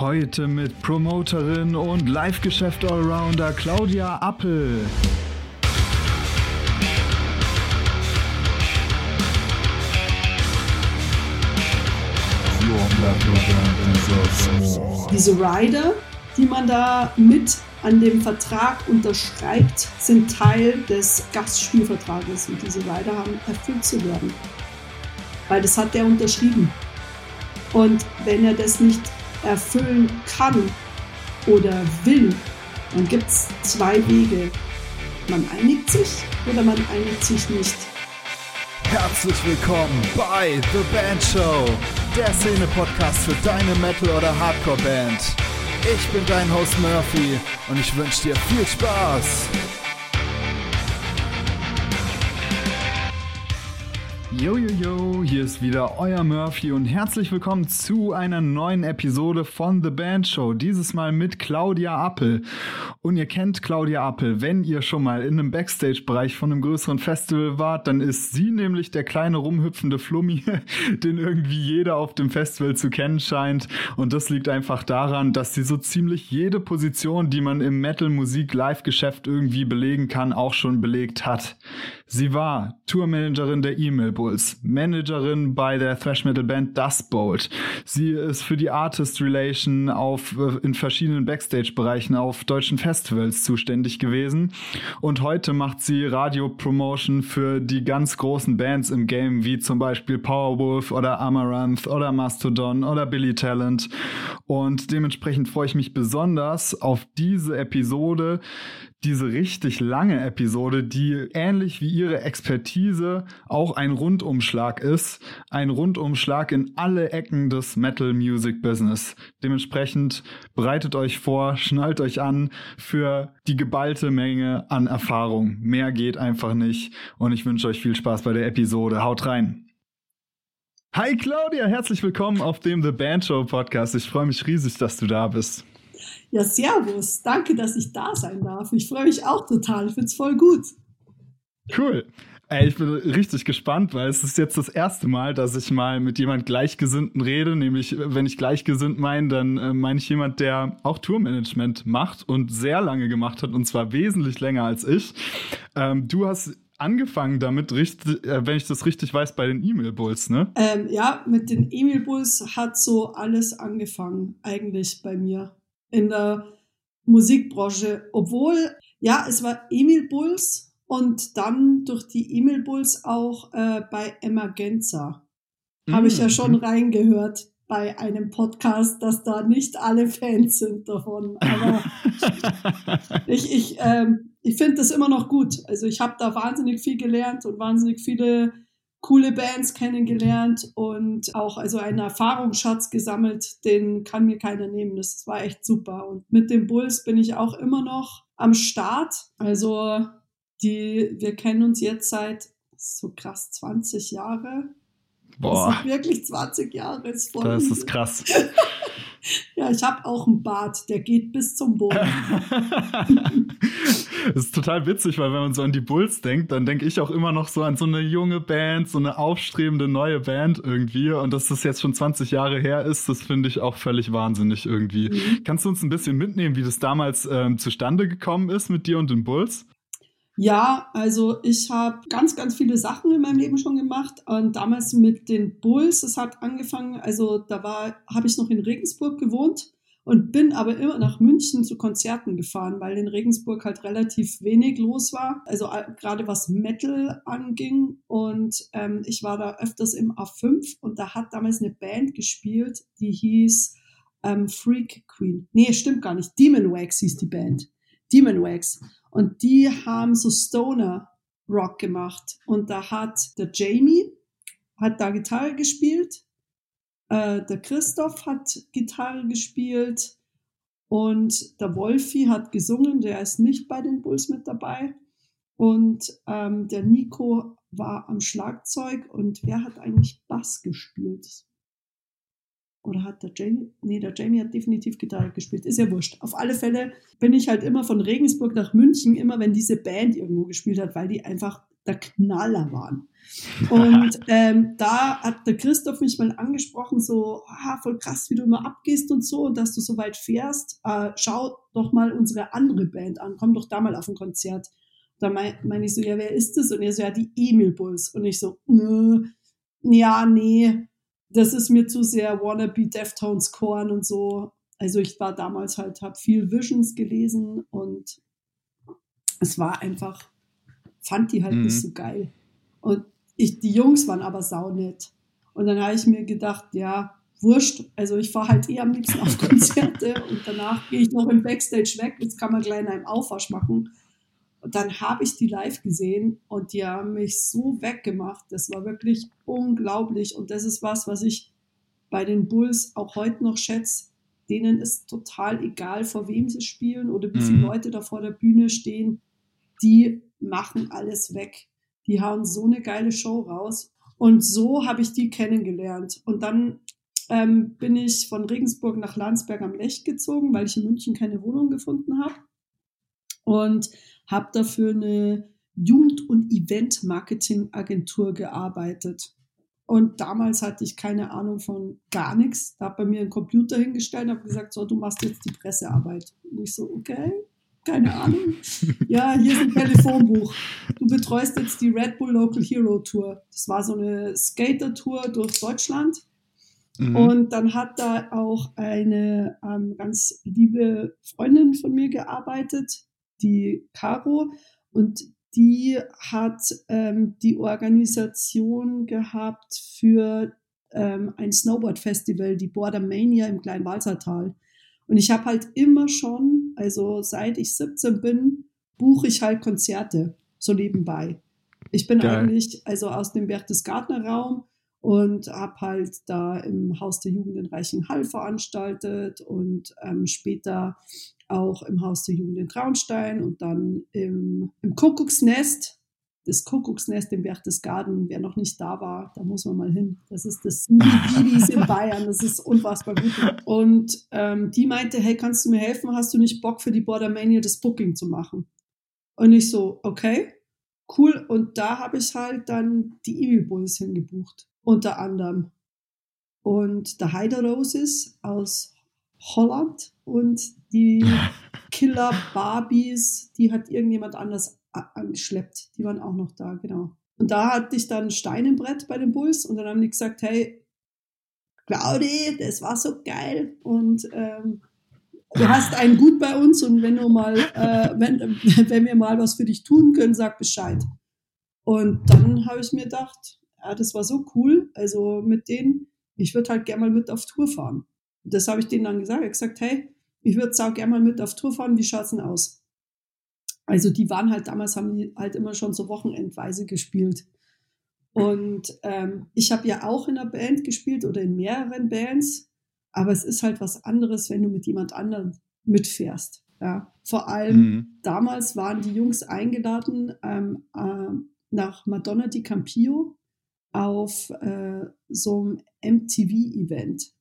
Heute mit Promoterin und Live-Geschäft-Allrounder Claudia Appel. Diese Rider, die man da mit an dem Vertrag unterschreibt, sind Teil des Gastspielvertrages und diese Rider haben erfüllt zu werden. Weil das hat der unterschrieben. Und wenn er das nicht erfüllen kann oder will, dann gibt es zwei Wege. Man einigt sich oder man einigt sich nicht. Herzlich willkommen bei The Band Show, der Szene-Podcast für deine Metal- oder Hardcore-Band. Ich bin dein Host Murphy und ich wünsche dir viel Spaß. Yo, yo, yo, hier ist wieder euer Murphy und herzlich willkommen zu einer neuen Episode von The Band Show. Dieses Mal mit Claudia Appel. Und ihr kennt Claudia Appel, wenn ihr schon mal in einem Backstage-Bereich von einem größeren Festival wart, dann ist sie nämlich der kleine rumhüpfende Flummi, den irgendwie jeder auf dem Festival zu kennen scheint. Und das liegt einfach daran, dass sie so ziemlich jede Position, die man im Metal-Musik-Live-Geschäft irgendwie belegen kann, auch schon belegt hat. Sie war Tourmanagerin der E-Mail Bulls, Managerin bei der Thrash Metal Band Dust Bolt. Sie ist für die Artist Relation auf, äh, in verschiedenen Backstage-Bereichen auf deutschen Festivals zuständig gewesen. Und heute macht sie Radio-Promotion für die ganz großen Bands im Game, wie zum Beispiel Powerwolf oder Amaranth oder Mastodon oder Billy Talent. Und dementsprechend freue ich mich besonders auf diese Episode, diese richtig lange Episode, die ähnlich wie ihre Expertise auch ein Rundumschlag ist. Ein Rundumschlag in alle Ecken des Metal Music Business. Dementsprechend bereitet euch vor, schnallt euch an für die geballte Menge an Erfahrung. Mehr geht einfach nicht. Und ich wünsche euch viel Spaß bei der Episode. Haut rein! Hi Claudia, herzlich willkommen auf dem The Band Show Podcast. Ich freue mich riesig, dass du da bist. Ja, servus. Danke, dass ich da sein darf. Ich freue mich auch total. Ich finde es voll gut. Cool. Ey, ich bin richtig gespannt, weil es ist jetzt das erste Mal, dass ich mal mit jemand Gleichgesinnten rede. Nämlich, wenn ich Gleichgesinnt meine, dann äh, meine ich jemand, der auch Tourmanagement macht und sehr lange gemacht hat und zwar wesentlich länger als ich. Ähm, du hast angefangen damit, richtig, äh, wenn ich das richtig weiß, bei den E-Mail Bulls, ne? Ähm, ja, mit den E-Mail Bulls hat so alles angefangen, eigentlich bei mir in der Musikbranche. Obwohl, ja, es war Emil Bulls und dann durch die Emil Bulls auch äh, bei Emergenza. Mm. Habe ich ja schon mhm. reingehört bei einem Podcast, dass da nicht alle Fans sind davon. Aber ich, ich, ähm, ich finde das immer noch gut. Also ich habe da wahnsinnig viel gelernt und wahnsinnig viele coole Bands kennengelernt und auch also einen Erfahrungsschatz gesammelt, den kann mir keiner nehmen. Das war echt super. Und mit den Bulls bin ich auch immer noch am Start. Also die, wir kennen uns jetzt seit so krass 20 Jahre. Boah. Das sind wirklich 20 Jahre. Ist voll das ist krass. Ja, ich habe auch einen Bart, der geht bis zum Boden. das ist total witzig, weil wenn man so an die Bulls denkt, dann denke ich auch immer noch so an so eine junge Band, so eine aufstrebende neue Band irgendwie. Und dass das jetzt schon 20 Jahre her ist, das finde ich auch völlig wahnsinnig irgendwie. Mhm. Kannst du uns ein bisschen mitnehmen, wie das damals ähm, zustande gekommen ist mit dir und den Bulls? Ja, also ich habe ganz, ganz viele Sachen in meinem Leben schon gemacht. Und damals mit den Bulls, es hat angefangen, also da war, habe ich noch in Regensburg gewohnt und bin aber immer nach München zu Konzerten gefahren, weil in Regensburg halt relativ wenig los war. Also äh, gerade was Metal anging. Und ähm, ich war da öfters im A5 und da hat damals eine Band gespielt, die hieß ähm, Freak Queen. Nee, stimmt gar nicht. Demon Wax hieß die Band. Demon Wax. Und die haben so Stoner Rock gemacht. Und da hat der Jamie, hat da Gitarre gespielt, äh, der Christoph hat Gitarre gespielt und der Wolfi hat gesungen, der ist nicht bei den Bulls mit dabei. Und ähm, der Nico war am Schlagzeug und wer hat eigentlich Bass gespielt? Oder hat der Jamie? Nee, der Jamie hat definitiv Gitarre gespielt. Ist ja wurscht. Auf alle Fälle bin ich halt immer von Regensburg nach München, immer wenn diese Band irgendwo gespielt hat, weil die einfach der Knaller waren. Und ähm, da hat der Christoph mich mal angesprochen, so, ah, voll krass, wie du immer abgehst und so, und dass du so weit fährst. Äh, schau doch mal unsere andere Band an, komm doch da mal auf ein Konzert. Da meine mein ich so, ja, wer ist das? Und er so, ja, die Emil Bulls. Und ich so, äh, ja, nee, das ist mir zu sehr Wannabe Deftones Korn und so. Also ich war damals halt, habe viel Visions gelesen und es war einfach, fand die halt mhm. nicht so geil. Und ich, die Jungs waren aber saunett. Und dann habe ich mir gedacht, ja, wurscht. Also ich fahre halt eh am liebsten auf Konzerte und danach gehe ich noch im Backstage weg. Jetzt kann man gleich in einem Aufwasch machen. Und dann habe ich die live gesehen und die haben mich so weggemacht. Das war wirklich unglaublich. Und das ist was, was ich bei den Bulls auch heute noch schätze. Denen ist total egal, vor wem sie spielen oder wie viele mhm. Leute da vor der Bühne stehen. Die machen alles weg. Die hauen so eine geile Show raus. Und so habe ich die kennengelernt. Und dann ähm, bin ich von Regensburg nach Landsberg am Lech gezogen, weil ich in München keine Wohnung gefunden habe. Und habe dafür eine Jugend- und Event-Marketing-Agentur gearbeitet. Und damals hatte ich keine Ahnung von gar nichts. Da habe bei mir einen Computer hingestellt und habe gesagt, so, du machst jetzt die Pressearbeit. Und ich so, okay, keine Ahnung. Ja, hier ist ein Telefonbuch. Du betreust jetzt die Red Bull Local Hero Tour. Das war so eine Skater-Tour durch Deutschland. Mhm. Und dann hat da auch eine ähm, ganz liebe Freundin von mir gearbeitet, die Caro. Und die hat ähm, die Organisation gehabt für ähm, ein Snowboard-Festival, die Border Mania im kleinen Walsertal. Und ich habe halt immer schon, also seit ich 17 bin, buche ich halt Konzerte, so nebenbei. Ich bin Geil. eigentlich also aus dem Berchtesgadener Raum und habe halt da im Haus der Jugend in Reichenhall veranstaltet und ähm, später auch im Haus der Jugend in Traunstein und dann im, im Kuckucksnest das Kuckucksnest im Berchtesgaden, wer noch nicht da war, da muss man mal hin. Das ist das Bibis in Bayern, das ist unfassbar gut. Und ähm, die meinte, hey, kannst du mir helfen? Hast du nicht Bock für die Bordermania das Booking zu machen? Und ich so, okay, cool. Und da habe ich halt dann die Evil Bulls hingebucht, unter anderem. Und der Heider Roses aus Holland und die Killer Barbies, die hat irgendjemand anders angeschleppt. Die waren auch noch da, genau. Und da hatte ich dann Stein im Brett bei den Bulls und dann haben die gesagt, hey, Claudi, das war so geil und ähm, du hast einen gut bei uns und wenn du mal, äh, wenn, wenn wir mal was für dich tun können, sag Bescheid. Und dann habe ich mir gedacht, ja, das war so cool, also mit denen, ich würde halt gerne mal mit auf Tour fahren. Das habe ich denen dann gesagt, ich gesagt, hey, ich würde auch gerne mal mit auf Tour fahren, wie schaut's denn aus? Also die waren halt damals, haben die halt immer schon so wochenendweise gespielt. Und ähm, ich habe ja auch in einer Band gespielt oder in mehreren Bands, aber es ist halt was anderes, wenn du mit jemand anderem mitfährst. Ja. Vor allem mhm. damals waren die Jungs eingeladen ähm, äh, nach Madonna di Campio auf äh, so einem MTV-Event.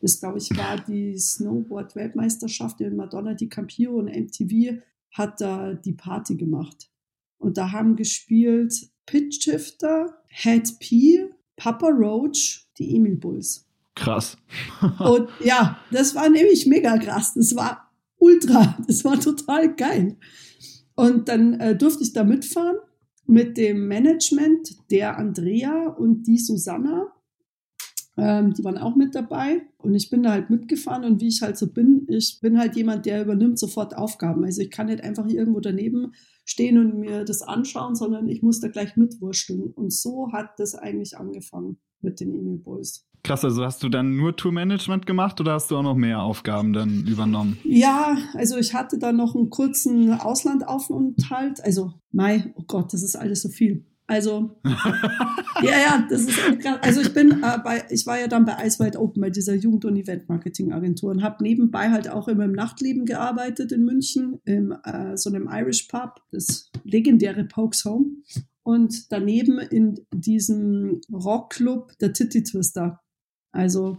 Das, glaube ich, war die Snowboard-Weltmeisterschaft in Madonna di Campio und MTV hat da die Party gemacht. Und da haben gespielt Pitch Shifter, Head P, Papa Roach, die Emil Bulls. Krass. und ja, das war nämlich mega krass. Das war ultra, das war total geil. Und dann äh, durfte ich da mitfahren mit dem Management der Andrea und die Susanna. Ähm, die waren auch mit dabei und ich bin da halt mitgefahren und wie ich halt so bin, ich bin halt jemand, der übernimmt sofort Aufgaben. Also ich kann nicht einfach irgendwo daneben stehen und mir das anschauen, sondern ich muss da gleich mitwurschteln. Und so hat das eigentlich angefangen mit den Emil Boys. Krass, also hast du dann nur Tourmanagement gemacht oder hast du auch noch mehr Aufgaben dann übernommen? Ja, also ich hatte dann noch einen kurzen Auslandaufenthalt. Also, Mai, oh Gott, das ist alles so viel. Also, ja, ja, das ist echt krass. Also ich bin äh, bei, ich war ja dann bei Wide Open, bei dieser Jugend- und Event-Marketing-Agentur und habe nebenbei halt auch immer im Nachtleben gearbeitet in München, im äh, so einem Irish Pub, das legendäre Pokes Home. Und daneben in diesem Rockclub der Titty Twister. Also.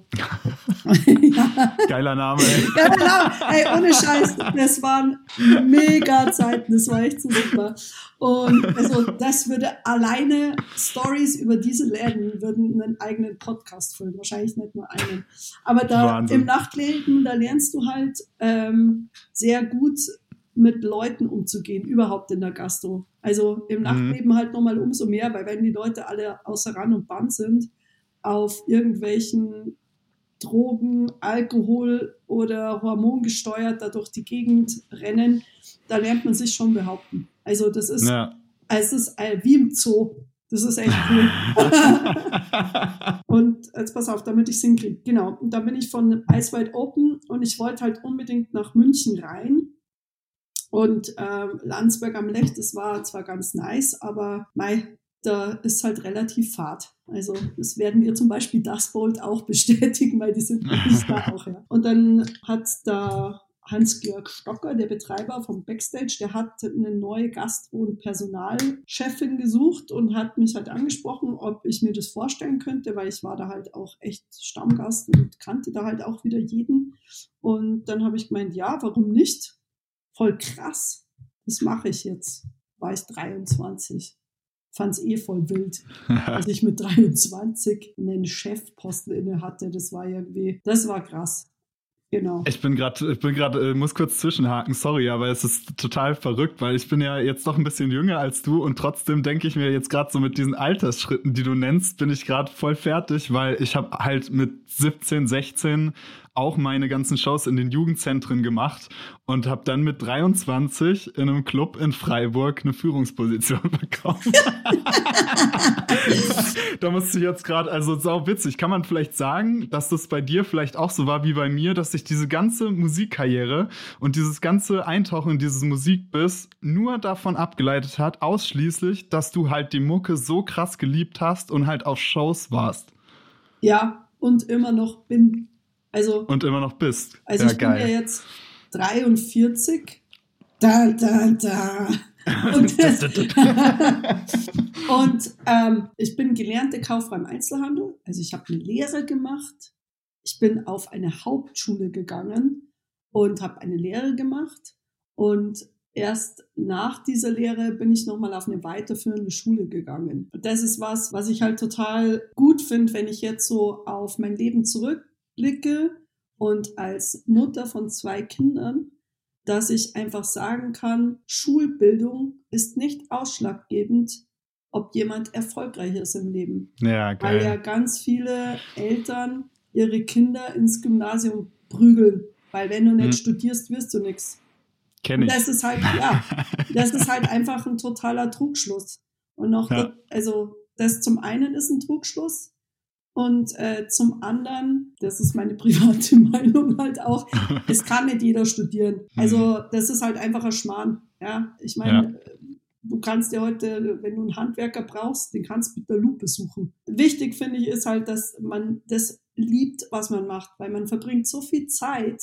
ja. Geiler Name, ey. Geiler Name. Ey, ohne Scheiß. Das waren mega Zeiten. Das war echt so super. Und also, das würde alleine Stories über diese Läden würden einen eigenen Podcast füllen. Wahrscheinlich nicht nur einen. Aber da Wahnsinn. im Nachtleben, da lernst du halt ähm, sehr gut mit Leuten umzugehen, überhaupt in der Gastro. Also im mhm. Nachtleben mhm. halt nochmal umso mehr, weil wenn die Leute alle außer Rand und Band sind, auf irgendwelchen Drogen, Alkohol oder hormongesteuert da durch die Gegend rennen, da lernt man sich schon behaupten. Also das ist, ja. es ist wie im Zoo. Das ist echt cool. und jetzt pass auf, damit ich es hinkriege. Genau. Und dann bin ich von Wide Open und ich wollte halt unbedingt nach München rein. Und ähm, Landsberg am Lech, das war zwar ganz nice, aber mei, da ist halt relativ fad. Also das werden wir zum Beispiel das Bolt auch bestätigen, weil die sind nicht da auch. Ja. Und dann hat da Hans-Georg Stocker, der Betreiber vom Backstage, der hat eine neue Gastro- und Personalchefin gesucht und hat mich halt angesprochen, ob ich mir das vorstellen könnte, weil ich war da halt auch echt Stammgast und kannte da halt auch wieder jeden. Und dann habe ich gemeint, ja, warum nicht? Voll krass. Das mache ich jetzt. War ich 23 fand es eh voll wild, als ich mit 23 einen Chefposten inne hatte. Das war irgendwie, das war krass. Genau. Ich bin gerade, ich bin gerade, äh, muss kurz zwischenhaken, sorry, aber es ist total verrückt, weil ich bin ja jetzt doch ein bisschen jünger als du und trotzdem denke ich mir jetzt gerade so mit diesen Altersschritten, die du nennst, bin ich gerade voll fertig, weil ich habe halt mit 17, 16 auch meine ganzen Shows in den Jugendzentren gemacht und habe dann mit 23 in einem Club in Freiburg eine Führungsposition bekommen. da musste ich jetzt gerade, also sau witzig. Kann man vielleicht sagen, dass das bei dir vielleicht auch so war wie bei mir, dass sich diese ganze Musikkarriere und dieses ganze Eintauchen in dieses Musikbiss nur davon abgeleitet hat, ausschließlich, dass du halt die Mucke so krass geliebt hast und halt auf Shows warst. Ja, und immer noch bin. Also, und immer noch bist. Also ja, ich geil. bin ja jetzt 43. Da, da, da. Und, und ähm, ich bin gelernte Kauffrau im Einzelhandel. Also ich habe eine Lehre gemacht. Ich bin auf eine Hauptschule gegangen und habe eine Lehre gemacht. Und erst nach dieser Lehre bin ich nochmal auf eine weiterführende Schule gegangen. Und das ist was, was ich halt total gut finde, wenn ich jetzt so auf mein Leben zurückblicke und als Mutter von zwei Kindern, dass ich einfach sagen kann, Schulbildung ist nicht ausschlaggebend, ob jemand erfolgreich ist im Leben. Ja, geil. Weil ja ganz viele Eltern ihre Kinder ins Gymnasium prügeln, weil wenn du nicht hm. studierst, wirst du nichts. Kenn ich. das ist halt, ja, das ist halt einfach ein totaler Trugschluss. Und noch, ja. also das zum einen ist ein Trugschluss, und äh, zum anderen, das ist meine private Meinung halt auch, es kann nicht jeder studieren. Also mhm. das ist halt einfach ein Schmarrn. Ja, ich meine, ja. du kannst ja heute, wenn du einen Handwerker brauchst, den kannst du mit der Lupe suchen. Wichtig finde ich ist halt, dass man das liebt, was man macht, weil man verbringt so viel Zeit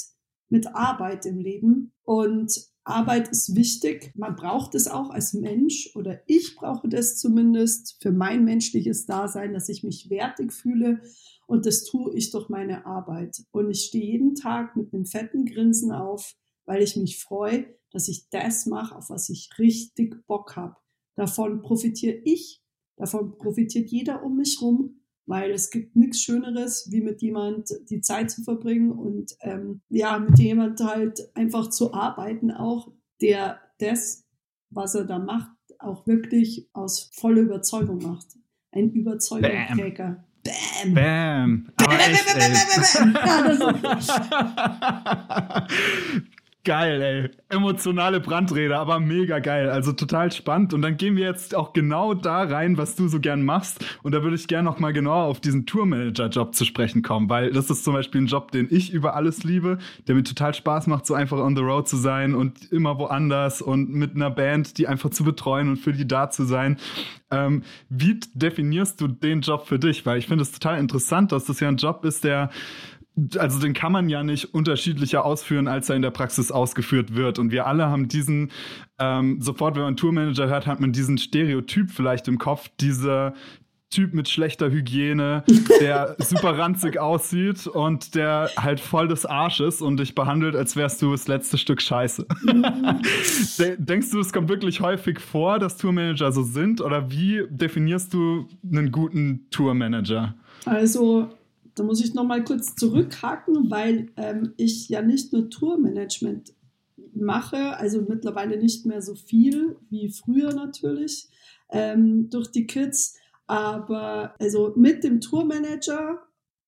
mit Arbeit im Leben und Arbeit ist wichtig. Man braucht es auch als Mensch oder ich brauche das zumindest für mein menschliches Dasein, dass ich mich wertig fühle und das tue ich durch meine Arbeit. Und ich stehe jeden Tag mit einem fetten Grinsen auf, weil ich mich freue, dass ich das mache, auf was ich richtig Bock habe. Davon profitiere ich, davon profitiert jeder um mich rum weil es gibt nichts Schöneres, wie mit jemand die Zeit zu verbringen und ähm, ja, mit jemand halt einfach zu arbeiten, auch der das, was er da macht, auch wirklich aus voller Überzeugung macht. Ein Überzeugungsträger. Bam. Bam. Bam. bam, bam, bam, bam. Ja, Geil, ey. Emotionale Brandrede, aber mega geil. Also total spannend. Und dann gehen wir jetzt auch genau da rein, was du so gern machst. Und da würde ich gerne noch mal genauer auf diesen Tourmanager-Job zu sprechen kommen, weil das ist zum Beispiel ein Job, den ich über alles liebe, der mir total Spaß macht, so einfach on the road zu sein und immer woanders und mit einer Band, die einfach zu betreuen und für die da zu sein. Ähm, wie definierst du den Job für dich? Weil ich finde es total interessant, dass das ja ein Job ist, der also den kann man ja nicht unterschiedlicher ausführen, als er in der Praxis ausgeführt wird. Und wir alle haben diesen, ähm, sofort, wenn man Tourmanager hört, hat man diesen Stereotyp vielleicht im Kopf, diese Typ mit schlechter Hygiene, der super ranzig aussieht und der halt voll des Arsches und dich behandelt, als wärst du das letzte Stück Scheiße. Denkst du, es kommt wirklich häufig vor, dass Tourmanager so sind? Oder wie definierst du einen guten Tourmanager? Also, da muss ich noch mal kurz zurückhaken, weil ähm, ich ja nicht nur Tourmanagement mache, also mittlerweile nicht mehr so viel wie früher natürlich ähm, durch die Kids, aber also mit dem Tourmanager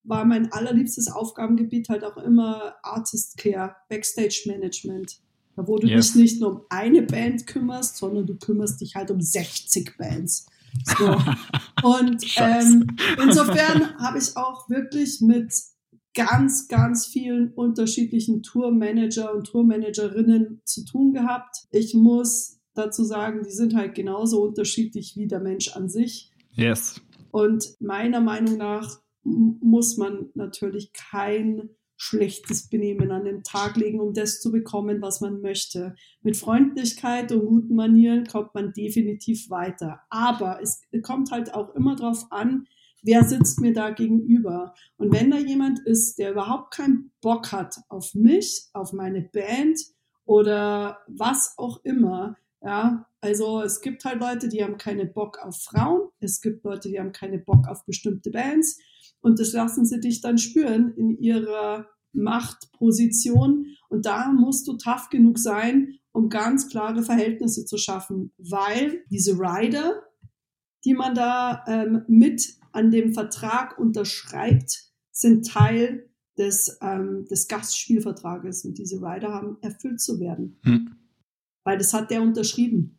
war mein allerliebstes Aufgabengebiet halt auch immer Artist Care, Backstage Management. Da wo du yes. dich nicht nur um eine Band kümmerst, sondern du kümmerst dich halt um 60 Bands. So. Und ähm, insofern habe ich auch wirklich mit ganz, ganz vielen unterschiedlichen Tourmanager und Tourmanagerinnen zu tun gehabt. Ich muss dazu sagen, die sind halt genauso unterschiedlich wie der Mensch an sich. Yes. Und meiner Meinung nach muss man natürlich kein schlechtes Benehmen an den Tag legen, um das zu bekommen, was man möchte. Mit Freundlichkeit und guten Manieren kommt man definitiv weiter. Aber es kommt halt auch immer darauf an, wer sitzt mir da gegenüber. Und wenn da jemand ist, der überhaupt keinen Bock hat auf mich, auf meine Band oder was auch immer, ja, also es gibt halt Leute, die haben keine Bock auf Frauen, es gibt Leute, die haben keine Bock auf bestimmte Bands. Und das lassen sie dich dann spüren in ihrer Machtposition. Und da musst du tough genug sein, um ganz klare Verhältnisse zu schaffen, weil diese Rider, die man da ähm, mit an dem Vertrag unterschreibt, sind Teil des, ähm, des Gastspielvertrages. Und diese Rider haben erfüllt zu werden. Hm. Weil das hat der unterschrieben.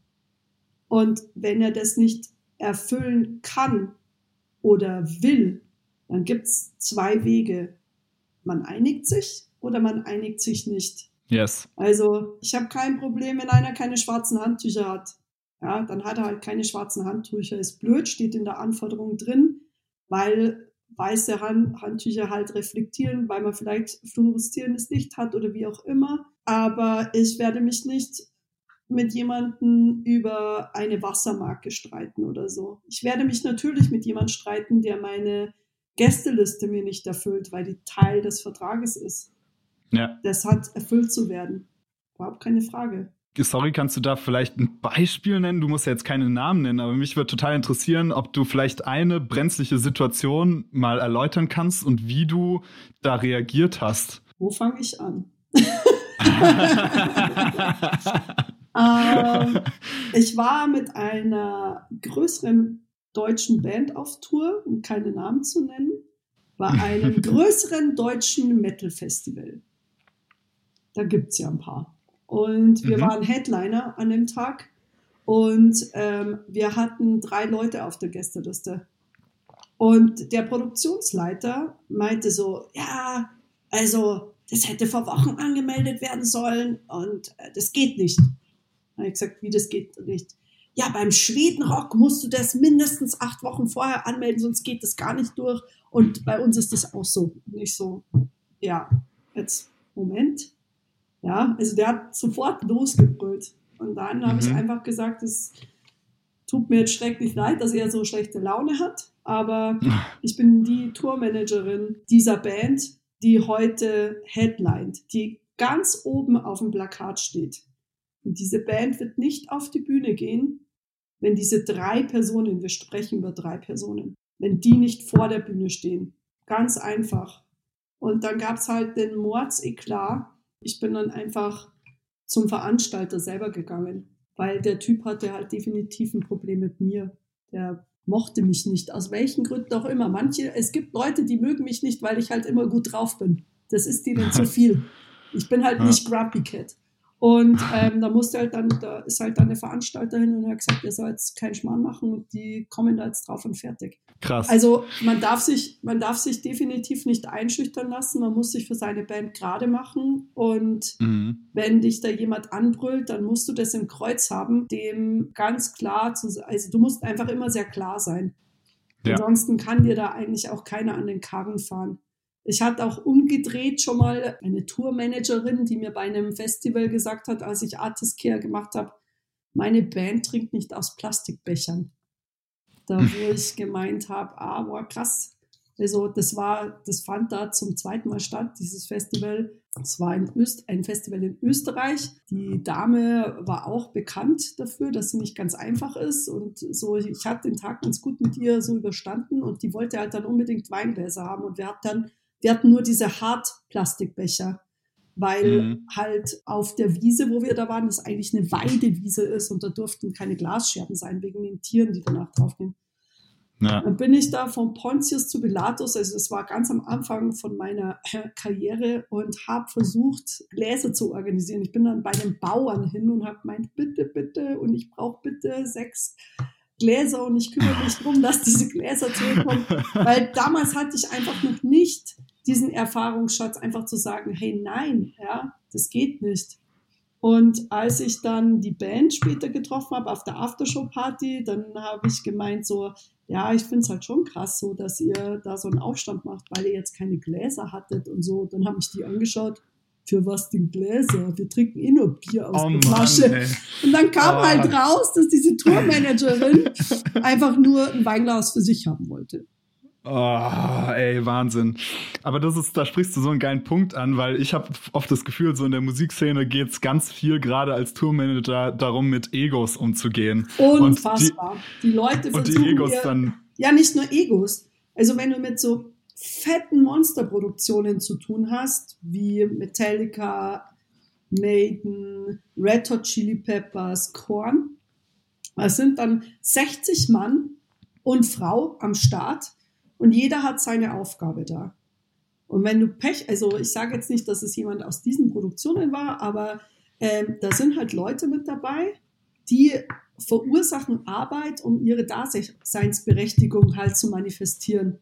Und wenn er das nicht erfüllen kann oder will, dann gibt es zwei Wege. Man einigt sich oder man einigt sich nicht. Yes. Also ich habe kein Problem, wenn einer keine schwarzen Handtücher hat. Ja, dann hat er halt keine schwarzen Handtücher. Ist blöd, steht in der Anforderung drin, weil weiße Hand Handtücher halt reflektieren, weil man vielleicht fluoreszierendes Licht hat oder wie auch immer. Aber ich werde mich nicht mit jemandem über eine Wassermarke streiten oder so. Ich werde mich natürlich mit jemandem streiten, der meine Gästeliste mir nicht erfüllt, weil die Teil des Vertrages ist. Ja. Das hat erfüllt zu werden. Überhaupt keine Frage. Sorry, kannst du da vielleicht ein Beispiel nennen? Du musst ja jetzt keine Namen nennen, aber mich würde total interessieren, ob du vielleicht eine brenzliche Situation mal erläutern kannst und wie du da reagiert hast. Wo fange ich an? ähm, ich war mit einer größeren deutschen Band auf Tour, um keine Namen zu nennen, bei einem größeren deutschen Metal-Festival. Da gibt es ja ein paar. Und wir mhm. waren Headliner an dem Tag und ähm, wir hatten drei Leute auf der Gästeliste. Und der Produktionsleiter meinte so, ja, also das hätte vor Wochen angemeldet werden sollen und äh, das geht nicht. Habe ich gesagt, wie das geht nicht. Ja, beim Schwedenrock musst du das mindestens acht Wochen vorher anmelden, sonst geht das gar nicht durch. Und bei uns ist das auch so. Nicht so, ja, jetzt, Moment. Ja, also der hat sofort losgebrüllt. Und dann habe ich mhm. einfach gesagt, es tut mir jetzt schrecklich leid, dass er so schlechte Laune hat. Aber ich bin die Tourmanagerin dieser Band, die heute headlined, die ganz oben auf dem Plakat steht. Und diese Band wird nicht auf die Bühne gehen, wenn diese drei Personen, wir sprechen über drei Personen, wenn die nicht vor der Bühne stehen. Ganz einfach. Und dann gab es halt den Mordseklat. Ich bin dann einfach zum Veranstalter selber gegangen, weil der Typ hatte halt definitiv ein Problem mit mir. Der mochte mich nicht, aus welchen Gründen auch immer. Manche, es gibt Leute, die mögen mich nicht, weil ich halt immer gut drauf bin. Das ist denen zu viel. Ich bin halt nicht Grumpy Cat. Und ähm, da musste halt dann, da ist halt dann eine Veranstalterin und hat gesagt, ihr sollt jetzt keinen Schmarrn machen und die kommen da jetzt drauf und fertig. Krass. Also man darf sich, man darf sich definitiv nicht einschüchtern lassen, man muss sich für seine Band gerade machen und mhm. wenn dich da jemand anbrüllt, dann musst du das im Kreuz haben, dem ganz klar zu, also du musst einfach immer sehr klar sein. Ja. Ansonsten kann dir da eigentlich auch keiner an den Karren fahren. Ich hatte auch umgedreht schon mal eine Tourmanagerin, die mir bei einem Festival gesagt hat, als ich Artist Care gemacht habe, meine Band trinkt nicht aus Plastikbechern. da wo ich gemeint habe, ah, boah, krass. Also das war, das fand da zum zweiten Mal statt, dieses Festival. Es war ein, Öst, ein Festival in Österreich. Die Dame war auch bekannt dafür, dass sie nicht ganz einfach ist. Und so, ich hatte den Tag ganz gut mit ihr so überstanden und die wollte halt dann unbedingt Weingläser haben. Und wir hatten dann, wir hatten nur diese Hartplastikbecher weil mhm. halt auf der Wiese, wo wir da waren, das eigentlich eine Weidewiese ist und da durften keine Glasscherben sein wegen den Tieren, die danach draufgehen. Ja. Dann bin ich da von Pontius zu Pilatus, also das war ganz am Anfang von meiner Karriere und habe versucht, Gläser zu organisieren. Ich bin dann bei den Bauern hin und habe gemeint, bitte, bitte, und ich brauche bitte sechs Gläser und ich kümmere mich darum, dass diese Gläser zurückkommen. Weil damals hatte ich einfach noch nicht diesen Erfahrungsschatz, einfach zu sagen, hey, nein, ja, das geht nicht. Und als ich dann die Band später getroffen habe auf der Aftershow-Party, dann habe ich gemeint so, ja, ich finde es halt schon krass so, dass ihr da so einen Aufstand macht, weil ihr jetzt keine Gläser hattet und so. Dann habe ich die angeschaut, für was denn Gläser? Wir trinken eh nur Bier aus oh der Flasche. Mann, und dann kam oh. halt raus, dass diese Tourmanagerin einfach nur ein Weinglas für sich haben wollte. Oh, ey, Wahnsinn. Aber das ist, da sprichst du so einen geilen Punkt an, weil ich habe oft das Gefühl, so in der Musikszene geht es ganz viel gerade als Tourmanager darum, mit Egos umzugehen. Unfassbar. Die, die, Leute versuchen und die Egos ihr, dann. Ja, nicht nur Egos. Also wenn du mit so fetten Monsterproduktionen zu tun hast, wie Metallica, Maiden, Red Hot Chili Peppers, Korn, das sind dann 60 Mann und Frau am Start und jeder hat seine Aufgabe da. Und wenn du Pech, also ich sage jetzt nicht, dass es jemand aus diesen Produktionen war, aber ähm, da sind halt Leute mit dabei, die verursachen Arbeit, um ihre Daseinsberechtigung halt zu manifestieren.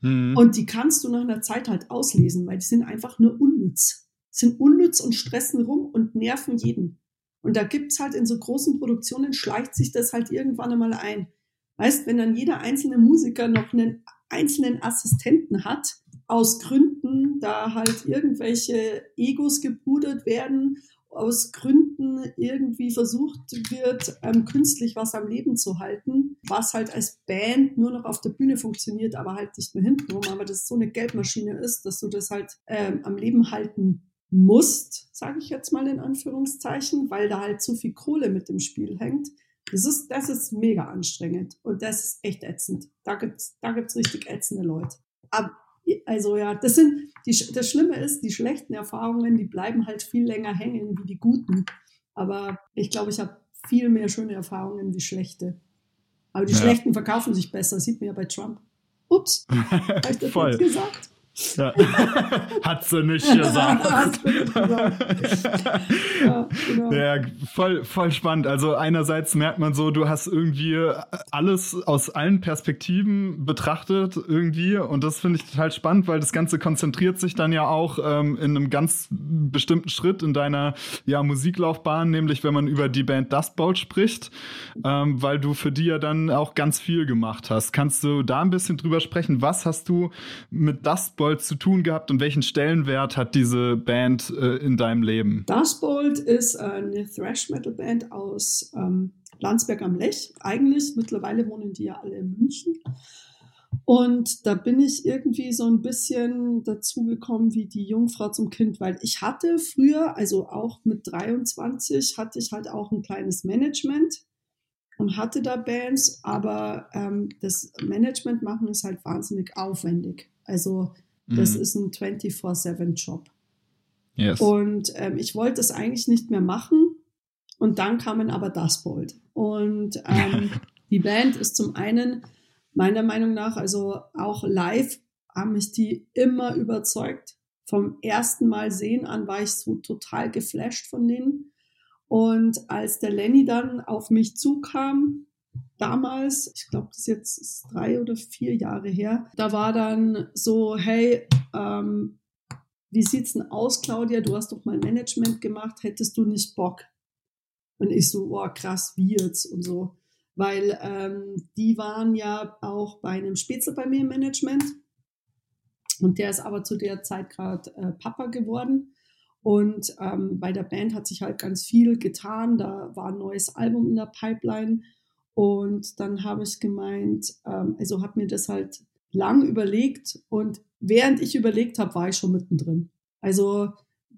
Mhm. Und die kannst du nach einer Zeit halt auslesen, weil die sind einfach nur unnütz. Sind unnütz und stressen rum und nerven jeden. Und da gibt's halt in so großen Produktionen, schleicht sich das halt irgendwann einmal ein. Weißt, wenn dann jeder einzelne Musiker noch einen einzelnen Assistenten hat, aus Gründen, da halt irgendwelche Egos gepudert werden, aus Gründen irgendwie versucht wird, ähm, künstlich was am Leben zu halten, was halt als Band nur noch auf der Bühne funktioniert, aber halt nicht mehr hintenrum, aber das so eine Geldmaschine ist, dass du das halt ähm, am Leben halten musst, sage ich jetzt mal in Anführungszeichen, weil da halt zu viel Kohle mit dem Spiel hängt. Das ist, das ist mega anstrengend und das ist echt ätzend. Da gibt's, da gibt's richtig ätzende Leute. Aber, also ja, das sind, die, das Schlimme ist, die schlechten Erfahrungen, die bleiben halt viel länger hängen wie die guten. Aber ich glaube, ich habe viel mehr schöne Erfahrungen wie schlechte. Aber die ja. schlechten verkaufen sich besser, sieht man ja bei Trump. Ups, habe ich das Voll. gesagt? Ja. Hat sie nicht gesagt. ja, genau. ja, voll, voll spannend. Also einerseits merkt man so, du hast irgendwie alles aus allen Perspektiven betrachtet irgendwie und das finde ich total spannend, weil das Ganze konzentriert sich dann ja auch ähm, in einem ganz bestimmten Schritt in deiner ja, Musiklaufbahn, nämlich wenn man über die Band Dust Bowl spricht, ähm, weil du für die ja dann auch ganz viel gemacht hast. Kannst du da ein bisschen drüber sprechen? Was hast du mit Dust Bowl Bolt zu tun gehabt und welchen Stellenwert hat diese Band äh, in deinem Leben? Dust Bolt ist eine Thrash Metal Band aus ähm, Landsberg am Lech. Eigentlich, mittlerweile wohnen die ja alle in München. Und da bin ich irgendwie so ein bisschen dazu gekommen wie die Jungfrau zum Kind, weil ich hatte früher, also auch mit 23, hatte ich halt auch ein kleines Management und hatte da Bands, aber ähm, das Management machen ist halt wahnsinnig aufwendig. Also das mhm. ist ein 24-7-Job. Yes. Und ähm, ich wollte es eigentlich nicht mehr machen. Und dann kamen aber das Bold. Und ähm, die Band ist zum einen meiner Meinung nach, also auch live, haben mich die immer überzeugt. Vom ersten Mal sehen an war ich so total geflasht von denen. Und als der Lenny dann auf mich zukam, damals, ich glaube, das ist jetzt drei oder vier Jahre her, da war dann so, hey, ähm, wie sieht's denn aus, Claudia? Du hast doch mal Management gemacht, hättest du nicht Bock? Und ich so, oh krass, wie jetzt und so. Weil ähm, die waren ja auch bei einem Spätzle bei mir im Management. Und der ist aber zu der Zeit gerade äh, Papa geworden. Und ähm, bei der Band hat sich halt ganz viel getan. Da war ein neues Album in der Pipeline. Und dann habe ich gemeint, ähm, also habe mir das halt lang überlegt und während ich überlegt habe, war ich schon mittendrin. Also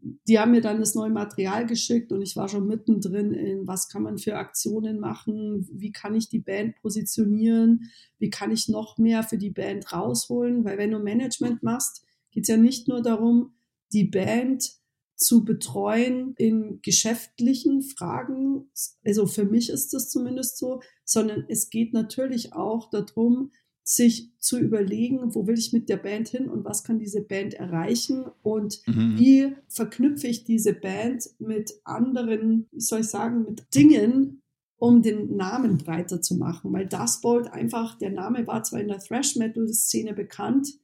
die haben mir dann das neue Material geschickt und ich war schon mittendrin in, was kann man für Aktionen machen, wie kann ich die Band positionieren, wie kann ich noch mehr für die Band rausholen, weil wenn du Management machst, geht es ja nicht nur darum, die Band zu betreuen in geschäftlichen Fragen, also für mich ist das zumindest so, sondern es geht natürlich auch darum, sich zu überlegen, wo will ich mit der Band hin und was kann diese Band erreichen und mhm. wie verknüpfe ich diese Band mit anderen, wie soll ich sagen, mit Dingen, um den Namen breiter zu machen. Weil Dust Bolt einfach, der Name war zwar in der Thrash Metal Szene bekannt,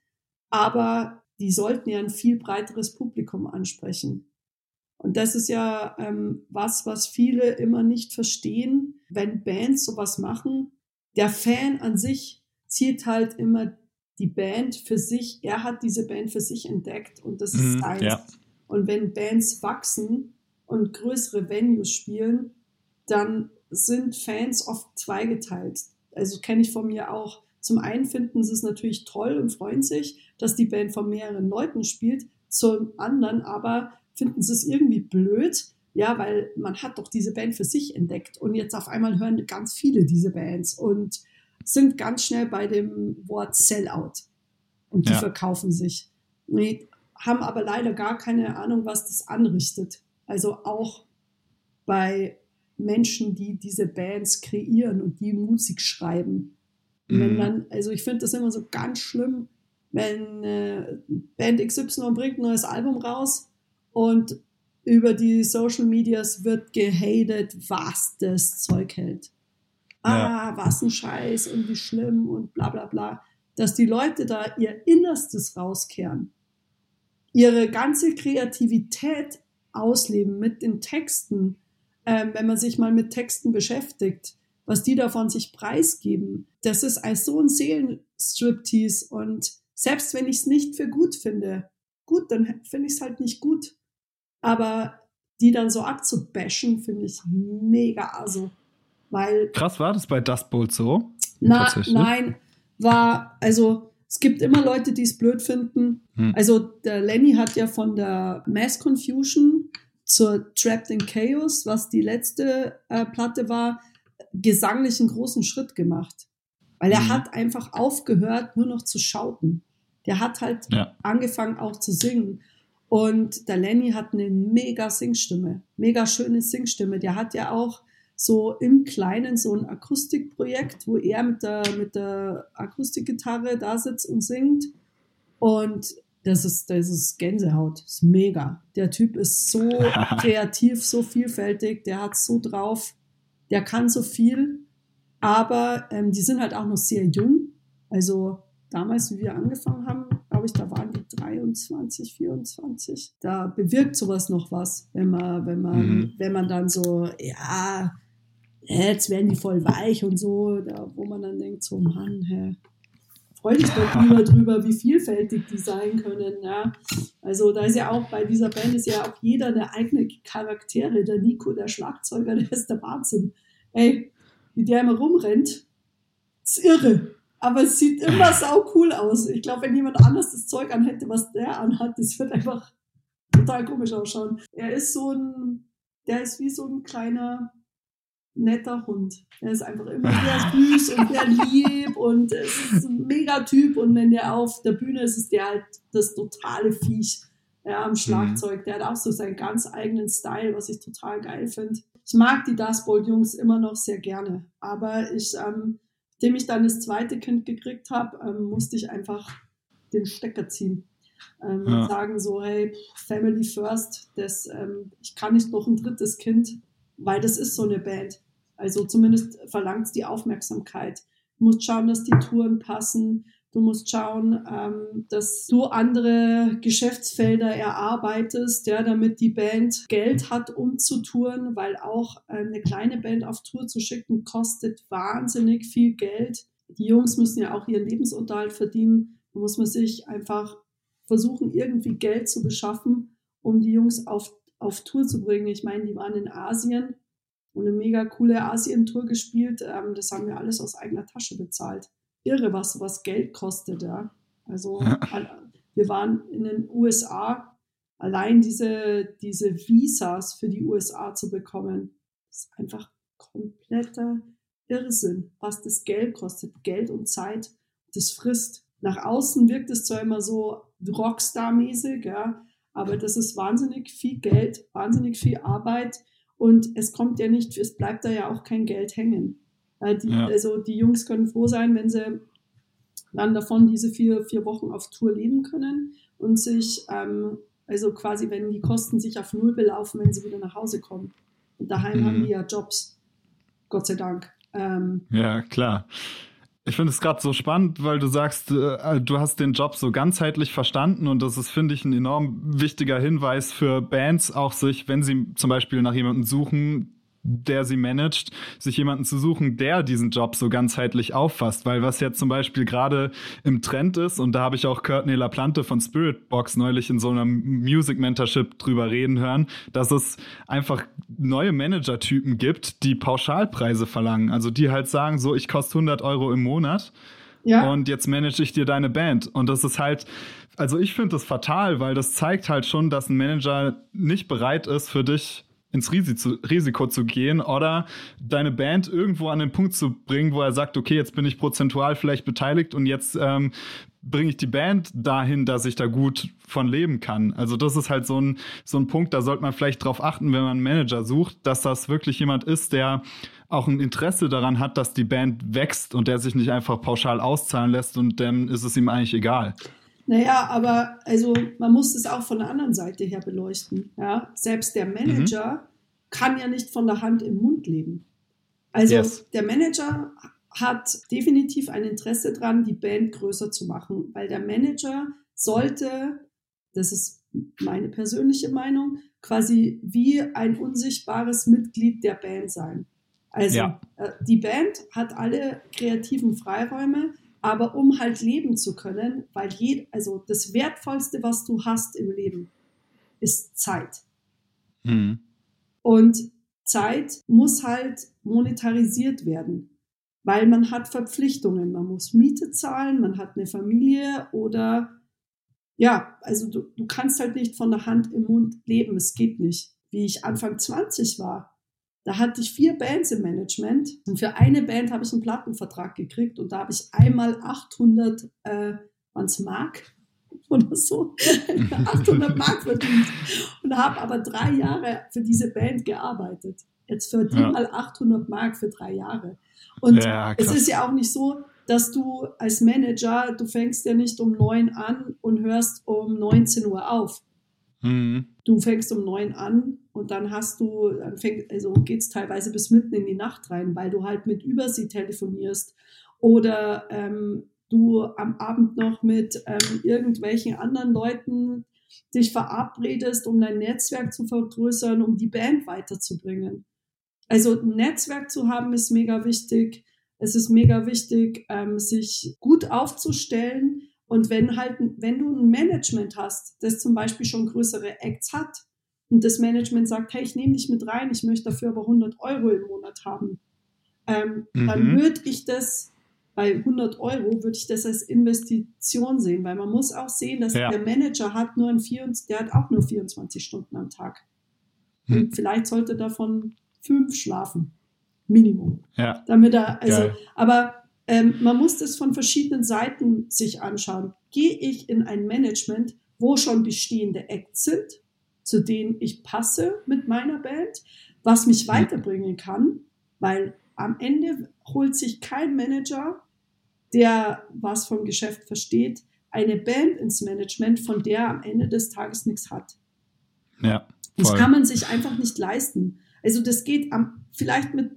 aber die sollten ja ein viel breiteres Publikum ansprechen. Und das ist ja ähm, was, was viele immer nicht verstehen, wenn Bands sowas machen. Der Fan an sich zieht halt immer die Band für sich, er hat diese Band für sich entdeckt und das ist mhm, seins. Ja. Und wenn Bands wachsen und größere Venues spielen, dann sind Fans oft zweigeteilt. Also kenne ich von mir auch. Zum einen finden sie es natürlich toll und freuen sich, dass die Band von mehreren Leuten spielt. Zum anderen aber finden sie es irgendwie blöd, ja, weil man hat doch diese Band für sich entdeckt und jetzt auf einmal hören ganz viele diese Bands und sind ganz schnell bei dem Wort Sellout und die ja. verkaufen sich. Nee, haben aber leider gar keine Ahnung, was das anrichtet. Also auch bei Menschen, die diese Bands kreieren und die Musik schreiben. Mhm. Wenn dann, also ich finde das immer so ganz schlimm, wenn äh, Band XY bringt ein neues Album raus und über die Social Medias wird gehatet, was das Zeug hält ah, ja. was ein Scheiß und wie schlimm und bla bla bla, dass die Leute da ihr Innerstes rauskehren, ihre ganze Kreativität ausleben mit den Texten, ähm, wenn man sich mal mit Texten beschäftigt, was die davon sich preisgeben, das ist als so ein Seelenstriptease und selbst wenn ich es nicht für gut finde, gut, dann finde ich es halt nicht gut. Aber die dann so abzubashen, finde ich mega also. Weil, Krass, war das bei Dust Bowl so? Na, nein, war, also es gibt immer Leute, die es blöd finden. Hm. Also der Lenny hat ja von der Mass Confusion zur Trapped in Chaos, was die letzte äh, Platte war, gesanglich einen großen Schritt gemacht. Weil er hm. hat einfach aufgehört, nur noch zu schauten. Der hat halt ja. angefangen auch zu singen. Und der Lenny hat eine mega Singstimme, mega schöne Singstimme. Der hat ja auch so im Kleinen so ein Akustikprojekt, wo er mit der, mit der Akustikgitarre da sitzt und singt. Und das ist, das ist Gänsehaut. Das ist mega. Der Typ ist so kreativ, so vielfältig, der hat so drauf, der kann so viel. Aber ähm, die sind halt auch noch sehr jung. Also damals, wie wir angefangen haben, glaube ich, da waren die 23, 24. Da bewirkt sowas noch was, wenn man, wenn man, mhm. wenn man dann so, ja, jetzt werden die voll weich und so, da, wo man dann denkt, so Mann, hä, freu dich doch lieber drüber, wie vielfältig die sein können. Ja. Also da ist ja auch bei dieser Band ist ja auch jeder eine eigene Charaktere. Der Nico, der Schlagzeuger, der ist der Wahnsinn. Ey, wie der immer rumrennt, ist irre. Aber es sieht immer sau cool aus. Ich glaube, wenn jemand anders das Zeug anhätte, was der anhat, das wird einfach total komisch ausschauen. Er ist so ein, der ist wie so ein kleiner, netter Hund. Er ist einfach immer sehr süß und sehr lieb und es ist ein mega Typ. Und wenn der auf der Bühne ist, ist der halt das totale Viech ja, am Schlagzeug. Der hat auch so seinen ganz eigenen Style, was ich total geil finde. Ich mag die Dust Bowl Jungs immer noch sehr gerne. Aber ich, ähm, nachdem ich dann das zweite Kind gekriegt habe, ähm, musste ich einfach den Stecker ziehen. Ähm, ja. Und sagen so, hey, Family first, das, ähm, ich kann nicht noch ein drittes Kind, weil das ist so eine Band. Also zumindest verlangt es die Aufmerksamkeit. Du musst schauen, dass die Touren passen. Du musst schauen, ähm, dass du andere Geschäftsfelder erarbeitest, ja, damit die Band Geld hat, um zu touren, weil auch eine kleine Band auf Tour zu schicken kostet wahnsinnig viel Geld. Die Jungs müssen ja auch ihren Lebensunterhalt verdienen. Da muss man sich einfach versuchen, irgendwie Geld zu beschaffen, um die Jungs auf, auf Tour zu bringen. Ich meine, die waren in Asien und eine mega coole Asien-Tour gespielt. Ähm, das haben wir alles aus eigener Tasche bezahlt. Irre, was, was Geld kostet, ja. Also wir waren in den USA, allein diese, diese Visas für die USA zu bekommen, ist einfach kompletter Irrsinn, was das Geld kostet. Geld und Zeit, das frisst. Nach außen wirkt es zwar immer so Rockstar-mäßig, ja, aber das ist wahnsinnig viel Geld, wahnsinnig viel Arbeit und es kommt ja nicht, es bleibt da ja auch kein Geld hängen. Die, ja. Also die Jungs können froh sein, wenn sie dann davon diese vier, vier Wochen auf Tour leben können und sich, ähm, also quasi, wenn die Kosten sich auf Null belaufen, wenn sie wieder nach Hause kommen. Und daheim mhm. haben die ja Jobs. Gott sei Dank. Ähm, ja, klar. Ich finde es gerade so spannend, weil du sagst, äh, du hast den Job so ganzheitlich verstanden und das ist, finde ich, ein enorm wichtiger Hinweis für Bands, auch sich, wenn sie zum Beispiel nach jemandem suchen, der sie managt, sich jemanden zu suchen, der diesen Job so ganzheitlich auffasst. Weil was jetzt zum Beispiel gerade im Trend ist, und da habe ich auch Courtney LaPlante von Spiritbox neulich in so einer Music Mentorship drüber reden hören, dass es einfach neue Manager-Typen gibt, die Pauschalpreise verlangen. Also die halt sagen, so, ich koste 100 Euro im Monat. Ja. Und jetzt manage ich dir deine Band. Und das ist halt, also ich finde das fatal, weil das zeigt halt schon, dass ein Manager nicht bereit ist, für dich ins Risiko zu gehen oder deine Band irgendwo an den Punkt zu bringen, wo er sagt, okay, jetzt bin ich prozentual vielleicht beteiligt und jetzt ähm, bringe ich die Band dahin, dass ich da gut von leben kann. Also das ist halt so ein, so ein Punkt, da sollte man vielleicht drauf achten, wenn man einen Manager sucht, dass das wirklich jemand ist, der auch ein Interesse daran hat, dass die Band wächst und der sich nicht einfach pauschal auszahlen lässt und dann ist es ihm eigentlich egal. Naja, aber also man muss es auch von der anderen Seite her beleuchten. Ja? Selbst der Manager mhm. kann ja nicht von der Hand im Mund leben. Also yes. der Manager hat definitiv ein Interesse daran, die Band größer zu machen, weil der Manager sollte, das ist meine persönliche Meinung, quasi wie ein unsichtbares Mitglied der Band sein. Also ja. Äh, die Band hat alle kreativen Freiräume, aber um halt leben zu können, weil je, also das Wertvollste, was du hast im Leben, ist Zeit. Mhm. Und Zeit muss halt monetarisiert werden, weil man hat Verpflichtungen. Man muss Miete zahlen, man hat eine Familie oder ja, also du, du kannst halt nicht von der Hand im Mund leben. Es geht nicht. Wie ich Anfang 20 war, da hatte ich vier Bands im Management und für eine Band habe ich einen Plattenvertrag gekriegt und da habe ich einmal 800, äh, waren's Mark oder so, 800 Mark verdient und habe aber drei Jahre für diese Band gearbeitet. Jetzt verdient ja. mal 800 Mark für drei Jahre. Und ja, es ist ja auch nicht so, dass du als Manager, du fängst ja nicht um neun an und hörst um 19 Uhr auf. Mhm. Du fängst um neun an und dann hast du, dann fängt, also geht es teilweise bis mitten in die Nacht rein, weil du halt mit Übersee telefonierst oder ähm, du am Abend noch mit ähm, irgendwelchen anderen Leuten dich verabredest, um dein Netzwerk zu vergrößern, um die Band weiterzubringen. Also ein Netzwerk zu haben ist mega wichtig. Es ist mega wichtig, ähm, sich gut aufzustellen, und wenn halt, wenn du ein Management hast, das zum Beispiel schon größere Acts hat und das Management sagt, hey, ich nehme dich mit rein, ich möchte dafür aber 100 Euro im Monat haben, ähm, mhm. dann würde ich das bei 100 Euro würde ich das als Investition sehen, weil man muss auch sehen, dass ja. der Manager hat nur ein 24, der hat auch nur 24 Stunden am Tag. Mhm. Und vielleicht sollte davon fünf schlafen. Minimum. Ja. Damit er, also, Geil. aber ähm, man muss das von verschiedenen Seiten sich anschauen. Gehe ich in ein Management, wo schon bestehende Acts sind, zu denen ich passe mit meiner Band, was mich weiterbringen kann, weil am Ende holt sich kein Manager, der was vom Geschäft versteht, eine Band ins Management, von der am Ende des Tages nichts hat. Ja. Voll. Das kann man sich einfach nicht leisten. Also das geht am, vielleicht mit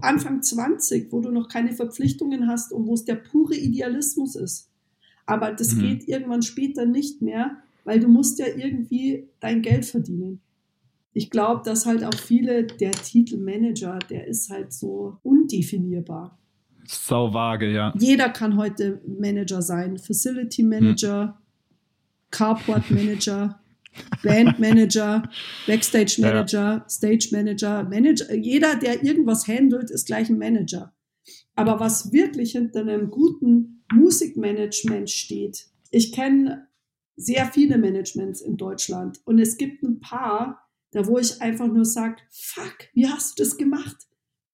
Anfang 20, wo du noch keine Verpflichtungen hast und wo es der pure Idealismus ist. Aber das mhm. geht irgendwann später nicht mehr, weil du musst ja irgendwie dein Geld verdienen. Ich glaube, dass halt auch viele, der Titel Manager, der ist halt so undefinierbar. Sau vage, ja. Jeder kann heute Manager sein. Facility Manager, hm. Carport Manager. Bandmanager, Backstage Manager, ja. Stage Manager, Manager. Jeder, der irgendwas handelt, ist gleich ein Manager. Aber was wirklich hinter einem guten Musikmanagement steht, ich kenne sehr viele Managements in Deutschland und es gibt ein paar, da wo ich einfach nur sage, fuck, wie hast du das gemacht?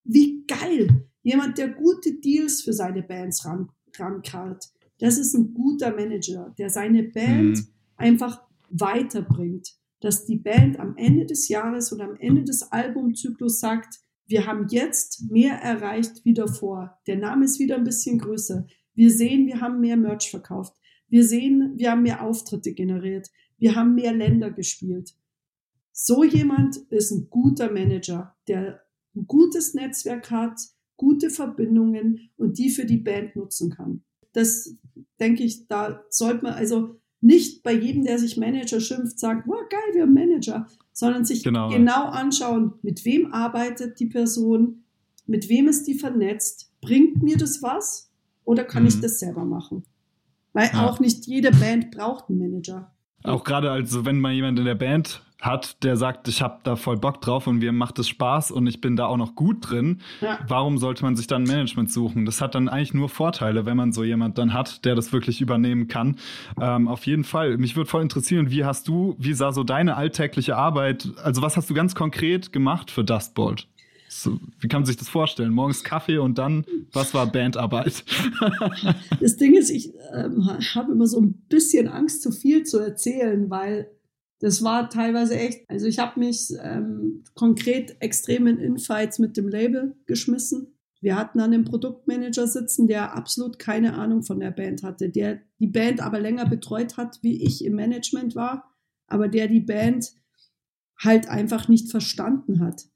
Wie geil. Jemand, der gute Deals für seine Bands ran, rankarrt. Das ist ein guter Manager, der seine Band mhm. einfach weiterbringt. Dass die Band am Ende des Jahres oder am Ende des Albumzyklus sagt, wir haben jetzt mehr erreicht wie davor. Der Name ist wieder ein bisschen größer. Wir sehen, wir haben mehr Merch verkauft. Wir sehen, wir haben mehr Auftritte generiert. Wir haben mehr Länder gespielt. So jemand ist ein guter Manager, der ein gutes Netzwerk hat, gute Verbindungen und die für die Band nutzen kann. Das denke ich, da sollte man also nicht bei jedem, der sich Manager schimpft, sagen, wow, geil, wir haben Manager, sondern sich genau. genau anschauen, mit wem arbeitet die Person, mit wem ist die vernetzt, bringt mir das was oder kann mhm. ich das selber machen? Weil ja. auch nicht jede Band braucht einen Manager. Auch gerade also, wenn mal jemand in der Band hat, der sagt, ich habe da voll Bock drauf und mir macht es Spaß und ich bin da auch noch gut drin, ja. warum sollte man sich dann Management suchen? Das hat dann eigentlich nur Vorteile, wenn man so jemand dann hat, der das wirklich übernehmen kann. Ähm, auf jeden Fall. Mich würde voll interessieren, wie hast du, wie sah so deine alltägliche Arbeit, also was hast du ganz konkret gemacht für Dustbolt? So, wie kann man sich das vorstellen? Morgens Kaffee und dann, was war Bandarbeit? das Ding ist, ich ähm, habe immer so ein bisschen Angst, zu viel zu erzählen, weil das war teilweise echt, also ich habe mich ähm, konkret extrem in Infights mit dem Label geschmissen. Wir hatten dann einen Produktmanager sitzen, der absolut keine Ahnung von der Band hatte, der die Band aber länger betreut hat, wie ich im Management war, aber der die Band halt einfach nicht verstanden hat.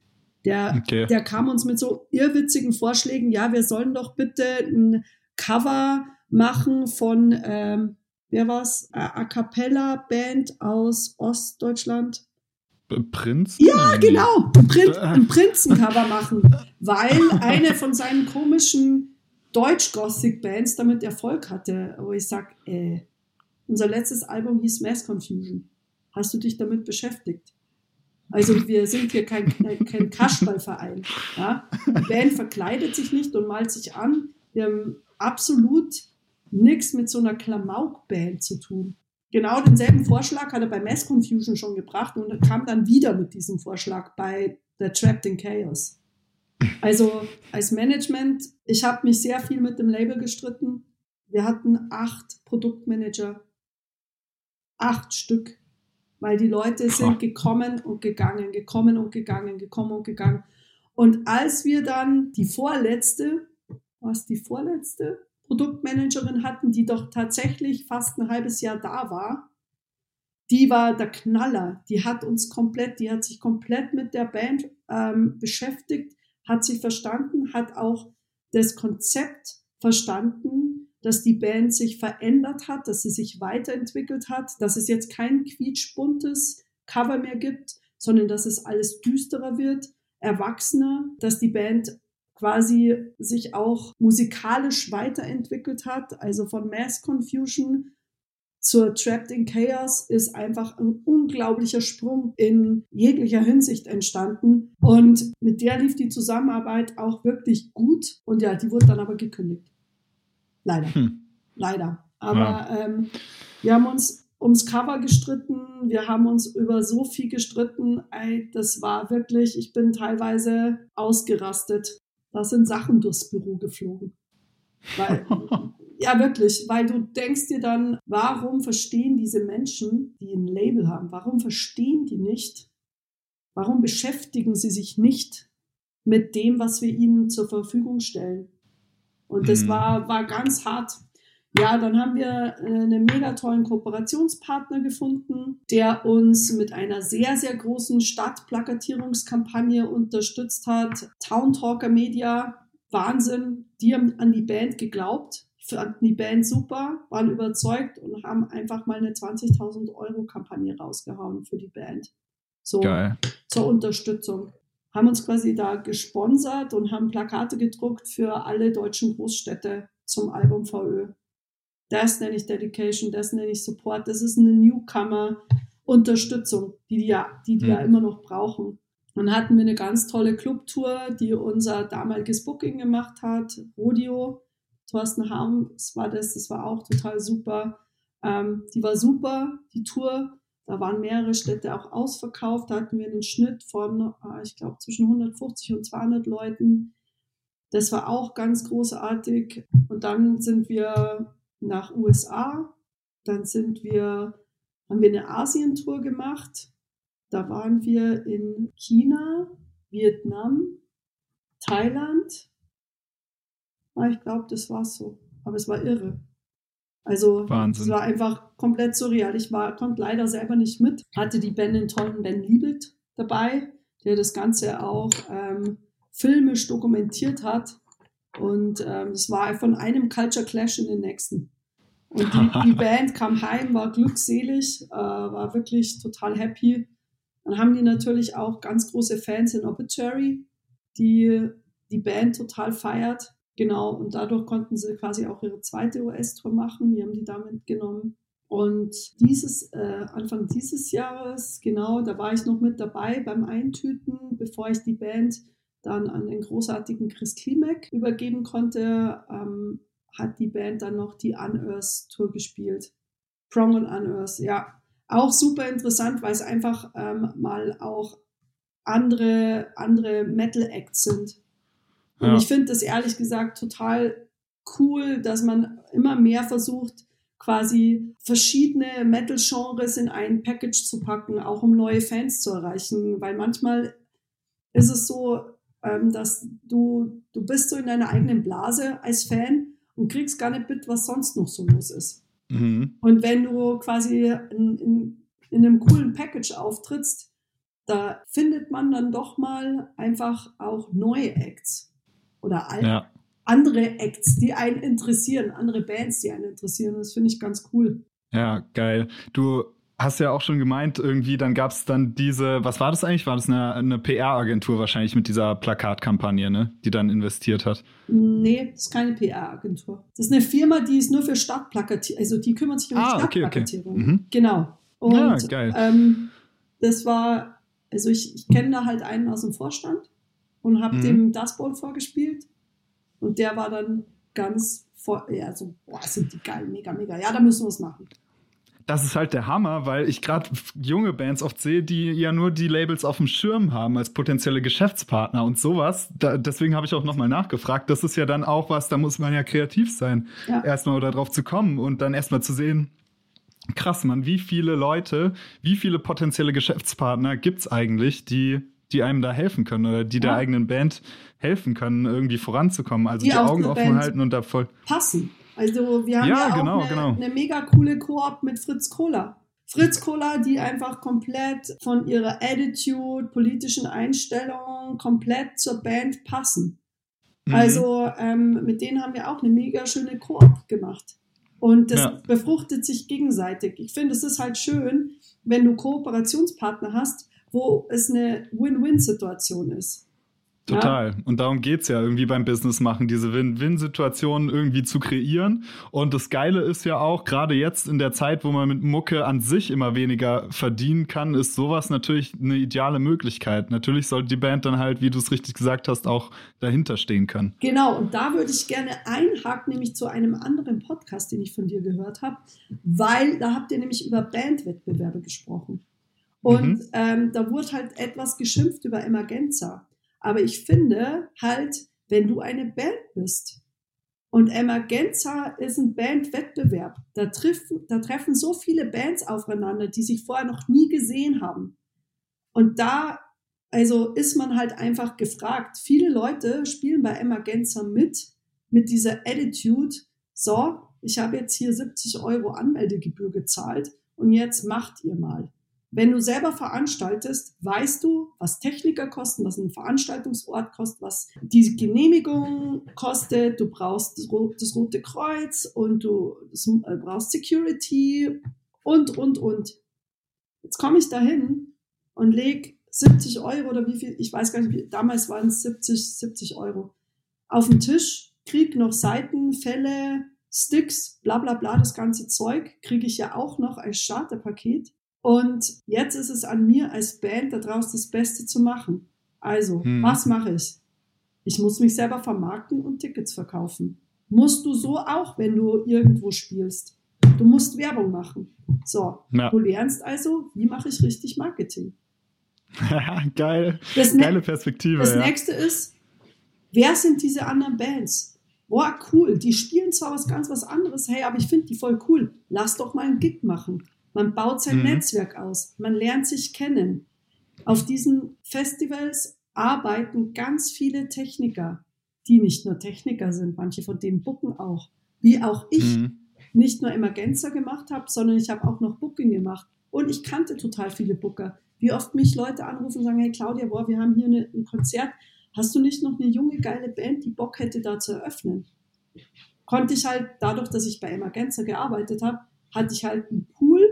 Der, okay. der kam uns mit so irrwitzigen Vorschlägen, ja, wir sollen doch bitte ein Cover machen von, ähm, wer war's? A Cappella Band aus Ostdeutschland. Prinz? Ja, genau. Prin ein Prinzencover machen. Weil eine von seinen komischen Deutsch-Gothic-Bands damit Erfolg hatte. Wo ich sag, äh, unser letztes Album hieß Mass Confusion. Hast du dich damit beschäftigt? Also wir sind hier kein, kein Kasperlverein. Ja? Die Band verkleidet sich nicht und malt sich an. Wir haben absolut nichts mit so einer Klamauk-Band zu tun. Genau denselben Vorschlag hat er bei Mass Confusion schon gebracht und kam dann wieder mit diesem Vorschlag bei The Trapped in Chaos. Also als Management, ich habe mich sehr viel mit dem Label gestritten. Wir hatten acht Produktmanager, acht Stück weil die Leute sind gekommen und gegangen, gekommen und gegangen, gekommen und gegangen. Und als wir dann die vorletzte, was die vorletzte Produktmanagerin hatten, die doch tatsächlich fast ein halbes Jahr da war, die war der Knaller. Die hat uns komplett, die hat sich komplett mit der Band ähm, beschäftigt, hat sie verstanden, hat auch das Konzept verstanden, dass die Band sich verändert hat, dass sie sich weiterentwickelt hat, dass es jetzt kein quietschbuntes Cover mehr gibt, sondern dass es alles düsterer wird, erwachsener, dass die Band quasi sich auch musikalisch weiterentwickelt hat. Also von Mass Confusion zur Trapped in Chaos ist einfach ein unglaublicher Sprung in jeglicher Hinsicht entstanden. Und mit der lief die Zusammenarbeit auch wirklich gut. Und ja, die wurde dann aber gekündigt. Leider. Hm. Leider. Aber ja. ähm, wir haben uns ums Cover gestritten, wir haben uns über so viel gestritten. Ey, das war wirklich, ich bin teilweise ausgerastet. Da sind Sachen durchs Büro geflogen. Weil, ja, wirklich, weil du denkst dir dann, warum verstehen diese Menschen, die ein Label haben, warum verstehen die nicht, warum beschäftigen sie sich nicht mit dem, was wir ihnen zur Verfügung stellen? Und das mhm. war, war ganz hart. Ja, dann haben wir äh, einen mega tollen Kooperationspartner gefunden, der uns mit einer sehr, sehr großen Stadtplakatierungskampagne unterstützt hat. Town Talker Media, Wahnsinn. Die haben an die Band geglaubt, fanden die Band super, waren überzeugt und haben einfach mal eine 20.000 Euro Kampagne rausgehauen für die Band. So, Geil. zur Unterstützung haben uns quasi da gesponsert und haben Plakate gedruckt für alle deutschen Großstädte zum Album VÖ. Das nenne ich Dedication, das nenne ich Support. Das ist eine Newcomer Unterstützung, die die ja, die, die Mhm. ja immer noch brauchen. Dann hatten wir eine ganz tolle Clubtour, die unser damaliges Booking gemacht hat, Rodeo. Thorsten Harms war das, das war auch total super. Ähm, die war super, die Tour. Da waren mehrere Städte auch ausverkauft. Da hatten wir einen Schnitt von, äh, ich glaube, zwischen 150 und 200 Leuten. Das war auch ganz großartig. Und dann sind wir nach USA. Dann sind wir, haben wir eine Asientour gemacht. Da waren wir in China, Vietnam, Thailand. Ah, ich glaube, das war's so. Aber es war irre. Also Wahnsinn. es war einfach komplett surreal. Ich war, konnte leider selber nicht mit. Hatte die Ben den tollen Ben Liebelt dabei, der das Ganze auch ähm, filmisch dokumentiert hat. Und ähm, es war von einem Culture Clash in den nächsten. Und die, die Band kam heim, war glückselig, äh, war wirklich total happy. Dann haben die natürlich auch ganz große Fans in Obituary, die die Band total feiert. Genau, und dadurch konnten sie quasi auch ihre zweite US-Tour machen. Die haben die da mitgenommen. Und dieses, äh, Anfang dieses Jahres, genau, da war ich noch mit dabei beim Eintüten, bevor ich die Band dann an den großartigen Chris Klimek übergeben konnte, ähm, hat die Band dann noch die Unearth Tour gespielt. Prong und Unearth, ja. Auch super interessant, weil es einfach ähm, mal auch andere, andere Metal-Acts sind. Und Ja. ich finde das ehrlich gesagt total cool, dass man immer mehr versucht, quasi verschiedene Metal-Genres in ein Package zu packen, auch um neue Fans zu erreichen. Weil manchmal ist es so, ähm, dass du, du bist so in deiner eigenen Blase als Fan und kriegst gar nicht mit, was sonst noch so los ist. Mhm. Und wenn du quasi in, in, in einem coolen Package auftrittst, da findet man dann doch mal einfach auch neue Acts oder Ja. andere Acts, die einen interessieren, andere Bands, die einen interessieren. Das finde ich ganz cool. Ja, geil. Du hast ja auch schon gemeint, irgendwie, dann gab es dann diese, was war das eigentlich? War das eine, eine PR-Agentur wahrscheinlich mit dieser Plakatkampagne, ne? Die dann investiert hat. Nee, das ist keine PR-Agentur. Das ist eine Firma, die ist nur für Stadtplakatierung, also die kümmert sich um Ah, die okay, okay. Stadtplakatierung. Mhm. Genau. Und Ja, geil. Ähm, das war, also ich, ich kenne da halt einen aus dem Vorstand und habe Mhm. dem das Bowl vorgespielt. Und der war dann ganz vor, ja, so, boah, sind die geil, mega, mega. Ja, da müssen wir es machen. Das ist halt der Hammer, weil ich gerade junge Bands oft sehe, die ja nur die Labels auf dem Schirm haben als potenzielle Geschäftspartner und sowas. Da, deswegen habe ich auch nochmal nachgefragt. Das ist ja dann auch was, da muss man ja kreativ sein, Ja. erstmal darauf zu kommen und dann erstmal zu sehen, krass, man, wie viele Leute, wie viele potenzielle Geschäftspartner gibt's eigentlich, die, die einem da helfen können oder die der Ja. eigenen Band helfen können, irgendwie voranzukommen. Also Die die, Augen offen Band halten und da voll. Passen. Also wir haben Ja, ja, auch genau, eine, genau. eine mega coole Koop mit Fritz Kohler. Fritz Kohler, die einfach komplett von ihrer Attitude, politischen Einstellung komplett zur Band passen. Mhm. Also ähm, mit denen haben wir auch eine mega schöne Koop gemacht. Und das Ja. befruchtet sich gegenseitig. Ich finde, es ist halt schön, wenn du Kooperationspartner hast, wo es eine Win-Win-Situation ist. Total. Und darum geht's ja irgendwie beim Business machen, diese Win-Win-Situationen irgendwie zu kreieren. Und das Geile ist ja auch, gerade jetzt in der Zeit, wo man mit Mucke an sich immer weniger verdienen kann, ist sowas natürlich eine ideale Möglichkeit. Natürlich sollte die Band dann halt, wie du es richtig gesagt hast, auch dahinter stehen können. Genau, und da würde ich gerne einhaken, nämlich zu einem anderen Podcast, den ich von dir gehört habe, weil da habt ihr nämlich über Bandwettbewerbe gesprochen. Und Mhm. ähm, da wurde halt etwas geschimpft über Emergenza. Aber ich finde halt, wenn du eine Band bist und Emergenza ist ein Bandwettbewerb, da, treffen, da treffen so viele Bands aufeinander, die sich vorher noch nie gesehen haben. Und da, also ist man halt einfach gefragt. Viele Leute spielen bei Emergenza mit, mit dieser Attitude, so, ich habe jetzt hier 70 Euro Anmeldegebühr gezahlt und jetzt macht ihr mal. Wenn du selber veranstaltest, weißt du, was Techniker kosten, was ein Veranstaltungsort kostet, was die Genehmigung kostet. Du brauchst das, Ro das Rote Kreuz und du äh, brauchst Security und, und, und. Jetzt komme ich dahin und leg 70 Euro oder wie viel, ich weiß gar nicht, wie, damals waren es 70, 70 Euro, auf den Tisch, krieg noch Seiten, Fälle, Sticks, bla bla bla, das ganze Zeug kriege ich ja auch noch als Starterpaket. Und jetzt ist es an mir als Band daraus das Beste zu machen. Also, hm. was mache ich? Ich muss mich selber vermarkten und Tickets verkaufen. Musst du so auch, wenn du irgendwo spielst. Du musst Werbung machen. So, ja. du lernst also, wie mache ich richtig Marketing. Geil. Das Geile Perspektive. Das ja. nächste ist, wer sind diese anderen Bands? Boah, cool, die spielen zwar was ganz was anderes, hey, aber ich finde die voll cool. Lass doch mal einen Gig machen. Man baut sein mhm. Netzwerk aus, man lernt sich kennen. Auf diesen Festivals arbeiten ganz viele Techniker, die nicht nur Techniker sind, manche von denen bucken auch, wie auch ich. Mhm. Nicht nur Emergenza gemacht habe, sondern ich habe auch noch Booking gemacht. Und ich kannte total viele Booker. Wie oft mich Leute anrufen und sagen, hey Claudia, boah, wir haben hier eine, ein Konzert. Hast du nicht noch eine junge, geile Band, die Bock hätte, da zu eröffnen? Konnte ich halt, dadurch, dass ich bei Emergenza gearbeitet habe, hatte ich halt einen Pool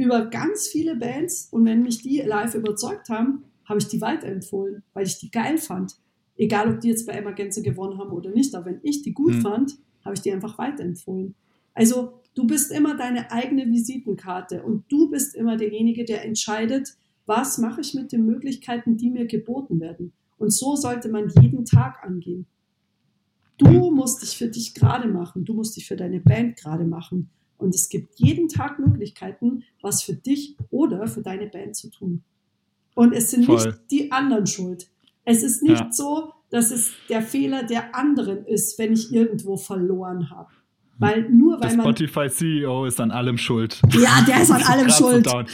über ganz viele Bands und wenn mich die live überzeugt haben, habe ich die weiterempfohlen, weil ich die geil fand. Egal, ob die jetzt bei Emergenza gewonnen haben oder nicht, aber wenn ich die gut mhm. fand, habe ich die einfach weiterempfohlen. Also du bist immer deine eigene Visitenkarte und du bist immer derjenige, der entscheidet, was mache ich mit den Möglichkeiten, die mir geboten werden. Und so sollte man jeden Tag angehen. Du musst dich für dich gerade machen, du musst dich für deine Band gerade machen. Und es gibt jeden Tag Möglichkeiten, was für dich oder für deine Band zu tun. Und es sind Voll. nicht die anderen schuld. Es ist nicht ja. so, dass es der Fehler der anderen ist, wenn ich irgendwo verloren habe. Weil nur weil der man. Spotify CEO ist an allem schuld. Ja, der ist an allem schuld. Dauernd,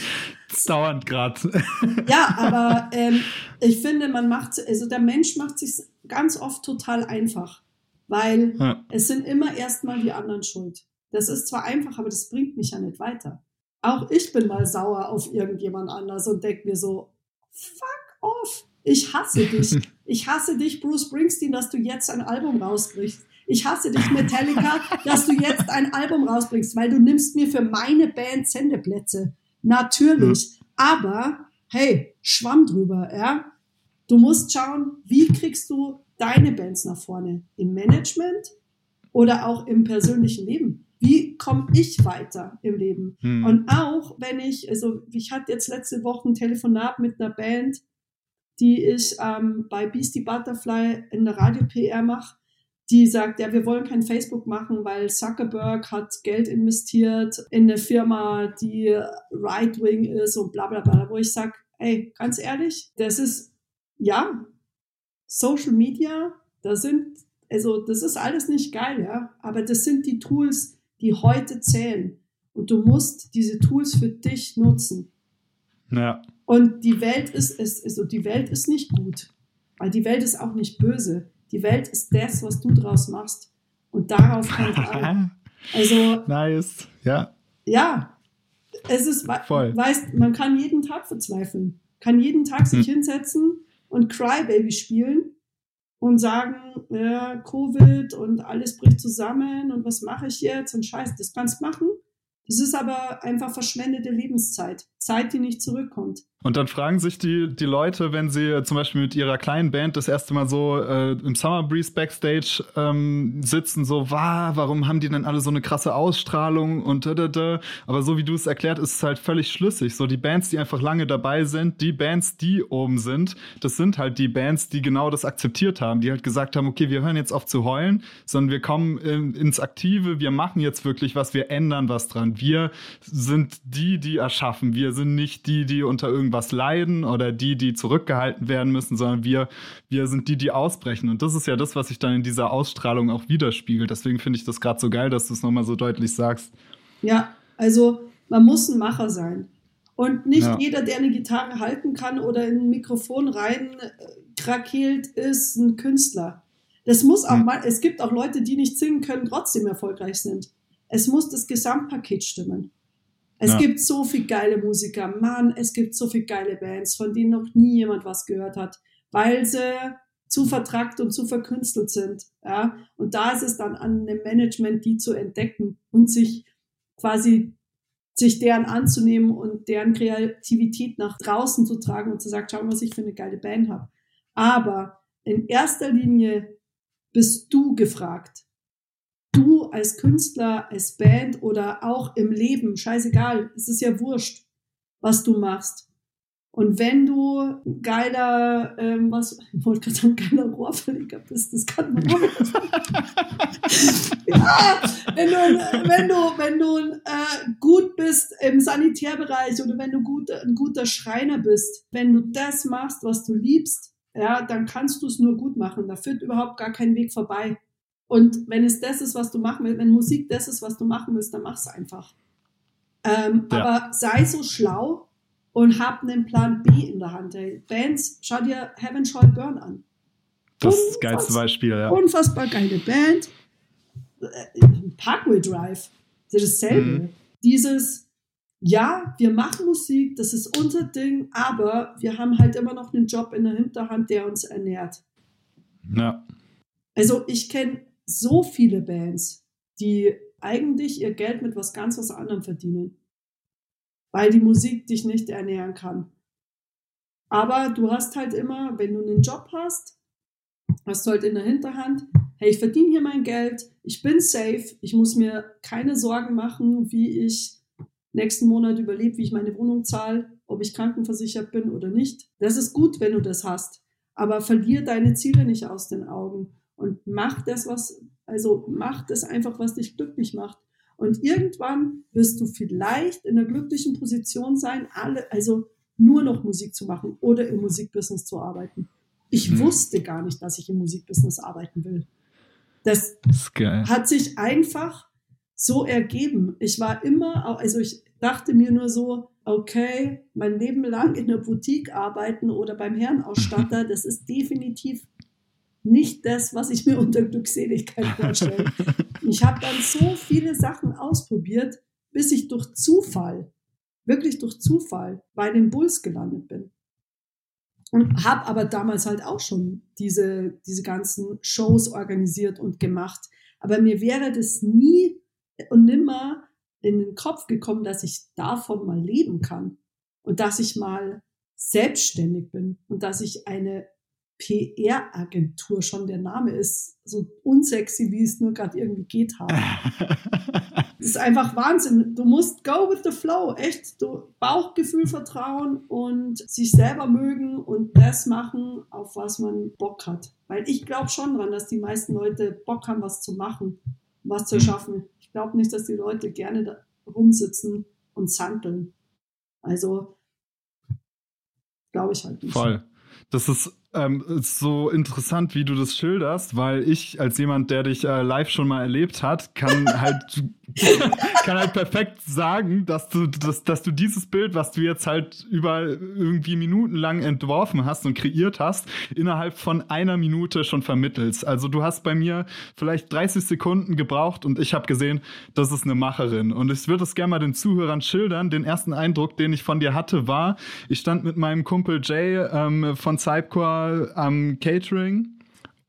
dauernd gerade. Ja, aber ähm, ich finde, man macht, also der Mensch macht sich ganz oft total einfach. Weil ja. es sind immer erstmal die anderen schuld. Das ist zwar einfach, aber das bringt mich ja nicht weiter. Auch ich bin mal sauer auf irgendjemand anders und denke mir so, fuck off. Ich hasse dich. Ich hasse dich, Bruce Springsteen, dass du jetzt ein Album rausbringst. Ich hasse dich, Metallica, dass du jetzt ein Album rausbringst, weil du nimmst mir für meine Band Sendeplätze. Natürlich. Aber, hey, schwamm drüber, ja. Du musst schauen, wie kriegst du deine Bands nach vorne? Im Management oder auch im persönlichen Leben? Wie komme ich weiter im Leben? Hm. Und auch wenn ich, also ich hatte jetzt letzte Woche ein Telefonat mit einer Band, die ich ähm, bei Beastie Butterfly in der Radio-PR mache, die sagt, ja, wir wollen kein Facebook machen, weil Zuckerberg hat Geld investiert in eine Firma, die right-wing ist und bla bla bla, wo ich sage, ey, ganz ehrlich, das ist, ja, Social Media, da sind, also das ist alles nicht geil, ja, aber das sind die Tools, die heute zählen. Und du musst diese Tools für dich nutzen. Ja. Und die Welt ist, ist, also die Welt ist nicht gut. Weil die Welt ist auch nicht böse. Die Welt ist das, was du draus machst. Und darauf kommt an. Also. Nice. Ja. Ja. Es ist, Voll. weißt, man kann jeden Tag verzweifeln. Kann jeden Tag sich hm. hinsetzen und Crybaby spielen und sagen, äh, Covid und alles bricht zusammen und was mache ich jetzt und scheiße, das kannst machen. Das ist aber einfach verschwendete Lebenszeit. Zeit, die nicht zurückkommt. Und dann fragen sich die, die Leute, wenn sie zum Beispiel mit ihrer kleinen Band das erste Mal so äh, im Summer Breeze Backstage ähm, sitzen, so, wow, warum haben die denn alle so eine krasse Ausstrahlung und da, da, da. Aber so wie du es erklärt, ist es halt völlig schlüssig. So die Bands, die einfach lange dabei sind, die Bands, die oben sind, das sind halt die Bands, die genau das akzeptiert haben, die halt gesagt haben, okay, wir hören jetzt auf zu heulen, sondern wir kommen in, ins Aktive, wir machen jetzt wirklich was, wir ändern was dran. Wir sind die, die erschaffen. Wir sind nicht die, die unter irgendwas leiden oder die, die zurückgehalten werden müssen, sondern wir, wir sind die, die ausbrechen. Und das ist ja das, was sich dann in dieser Ausstrahlung auch widerspiegelt. Deswegen finde ich das gerade so geil, dass du es nochmal so deutlich sagst. Ja, also man muss ein Macher sein. Und nicht ja. jeder, der eine Gitarre halten kann oder in ein Mikrofon rein äh, krakeelt, ist ein Künstler. Das muss auch mal, es gibt auch Leute, die nicht singen können, trotzdem erfolgreich sind. Es muss das Gesamtpaket stimmen. Es ja. gibt so viel geile Musiker, Mann, es gibt so viel geile Bands, von denen noch nie jemand was gehört hat, weil sie zu vertrackt und zu verkünstelt sind. Ja? Und da ist es dann an dem Management, die zu entdecken und sich quasi sich deren anzunehmen und deren Kreativität nach draußen zu tragen und zu sagen, schau mal, was ich für eine geile Band habe. Aber in erster Linie bist du gefragt du als Künstler, als Band oder auch im Leben, scheißegal, es ist ja wurscht. was du machst. Und wenn du ein geiler, ähm, was, ich wollte gerade sagen, geiler Rohrverleger bist, das kann man auch. ja, wenn du, wenn du, wenn du äh, gut bist im Sanitärbereich oder wenn du gut, ein guter Schreiner bist, wenn du das machst, was du liebst, ja, dann kannst du es nur gut machen. Da führt überhaupt gar kein Weg vorbei. Und wenn es das ist, was du machen willst, wenn Musik das ist, was du machen willst, dann mach es einfach. Ähm, ja. Aber sei so schlau, und hab einen Plan B in der Hand. Hey, Bands, schau dir Heaven Shall Burn an. Das ist das geilste Beispiel, ja. Unfassbar geile Band. Äh, Parkway Drive, das ist dasselbe. Mhm. Dieses, ja, wir machen Musik, das ist unser Ding, aber wir haben halt immer noch einen Job in der Hinterhand, der uns ernährt. Ja. Also ich kenne so viele Bands, die eigentlich ihr Geld mit was ganz was anderem verdienen weil die Musik dich nicht ernähren kann. Aber du hast halt immer, wenn du einen Job hast, hast du halt in der Hinterhand, hey, ich verdiene hier mein Geld, ich bin safe, ich muss mir keine Sorgen machen, wie ich nächsten Monat überlebe, wie ich meine Wohnung zahle, ob ich krankenversichert bin oder nicht. Das ist gut, wenn du das hast. Aber verlier deine Ziele nicht aus den Augen und mach das, was, also mach das einfach, was dich glücklich macht. Und irgendwann wirst du vielleicht in einer glücklichen Position sein, alle, also nur noch Musik zu machen oder im Musikbusiness zu arbeiten. Ich mhm. wusste gar nicht, dass ich im Musikbusiness arbeiten will. Das, das hat sich einfach so ergeben. Ich war immer, also ich dachte mir nur so, okay, mein Leben lang in der Boutique arbeiten oder beim Herrenausstatter, das ist definitiv nicht das, was ich mir unter Glückseligkeit vorstelle. ich habe dann so viele Sachen ausprobiert, bis ich durch Zufall, wirklich durch Zufall, bei den Bulls gelandet bin. Und habe aber damals halt auch schon diese, diese ganzen Shows organisiert und gemacht. Aber mir wäre das nie und nimmer in den Kopf gekommen, dass ich davon mal leben kann und dass ich mal selbstständig bin und dass ich eine PR-Agentur schon der Name ist, so unsexy, wie es nur gerade irgendwie geht haben. das ist einfach Wahnsinn. Du musst go with the flow, echt. Du Bauchgefühl vertrauen und sich selber mögen und das machen, auf was man Bock hat. Weil ich glaube schon dran, dass die meisten Leute Bock haben, was zu machen, was zu mhm. schaffen. Ich glaube nicht, dass die Leute gerne da rumsitzen und zankeln. Also glaube ich halt nicht. Voll. Das ist ähm, so interessant, wie du das schilderst, weil ich als jemand, der dich äh, live schon mal erlebt hat, kann halt kann halt perfekt sagen, dass du dass, dass du dieses Bild, was du jetzt halt über irgendwie minutenlang entworfen hast und kreiert hast, innerhalb von einer Minute schon vermittelst. Also du hast bei mir vielleicht 30 Sekunden gebraucht und ich habe gesehen, das ist eine Macherin. Und ich würde es gerne mal den Zuhörern schildern. Den ersten Eindruck, den ich von dir hatte, war, ich stand mit meinem Kumpel Jay ähm, von Cypcore am Catering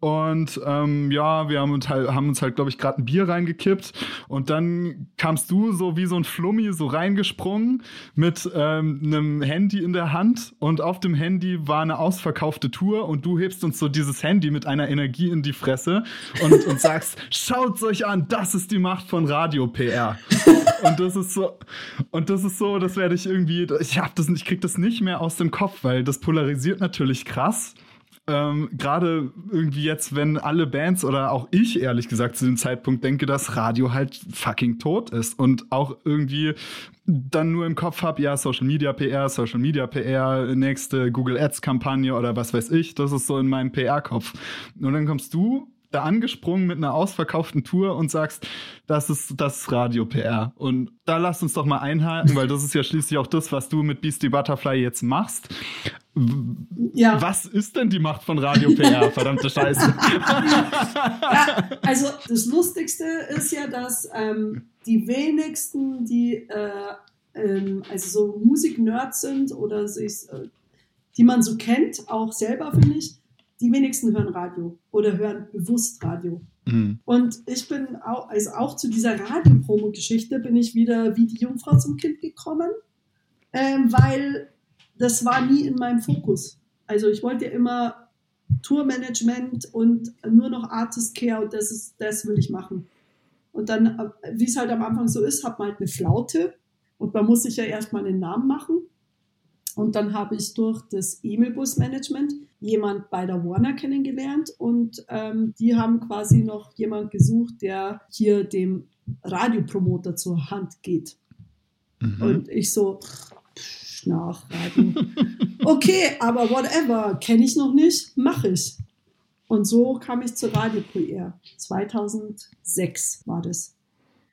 und ähm, ja, wir haben uns halt, haben uns halt, glaube ich, gerade ein Bier reingekippt. Und dann kamst du so wie so ein Flummi so reingesprungen mit ähm, einem Handy in der Hand. Und auf dem Handy war eine ausverkaufte Tour. Und du hebst uns so dieses Handy mit einer Energie in die Fresse und, und sagst, schaut's euch an, das ist die Macht von Radio-PR. und das ist so, und das ist so, das werde ich irgendwie, ich hab das, ich krieg das nicht mehr aus dem Kopf, weil das polarisiert natürlich krass ähm, gerade irgendwie jetzt, wenn alle Bands oder auch ich ehrlich gesagt zu dem Zeitpunkt denke, dass Radio halt fucking tot ist und auch irgendwie dann nur im Kopf habe, ja, Social Media PR, Social Media PR, nächste Google Ads Kampagne oder was weiß ich, das ist so in meinem PR-Kopf. Und dann kommst du da angesprungen mit einer ausverkauften Tour und sagst, das ist das Radio-PR. Und da lass uns doch mal einhaken, weil das ist ja schließlich auch das, was du mit Beastie Butterfly jetzt machst. Ja. Was ist denn die Macht von Radio-PR? Verdammte Scheiße. ja, also das Lustigste ist ja, dass ähm, die wenigsten, die äh, ähm, also so Musik-Nerds sind oder sich, äh, die man so kennt, auch selber finde ich, die wenigsten hören Radio oder hören bewusst Radio. Mhm. Und ich bin auch, also auch zu dieser Radio-Promo-Geschichte bin ich wieder wie die Jungfrau zum Kind gekommen, ähm, weil das war nie in meinem Fokus. Also ich wollte ja immer Tourmanagement und nur noch Artist Care und das ist, das will ich machen. Und dann, wie es halt am Anfang so ist, hat man halt eine Flaute und man muss sich ja erstmal einen Namen machen. Und dann habe ich durch das E-Mail-Bus-Management jemand bei der Warner kennengelernt und ähm, die haben quasi noch jemand gesucht, der hier dem Radiopromoter zur Hand geht. Mhm. Und ich so, Schnarchradio. okay, aber whatever, kenne ich noch nicht, mache ich. Und so kam ich zur Radio PR. 2006 war das.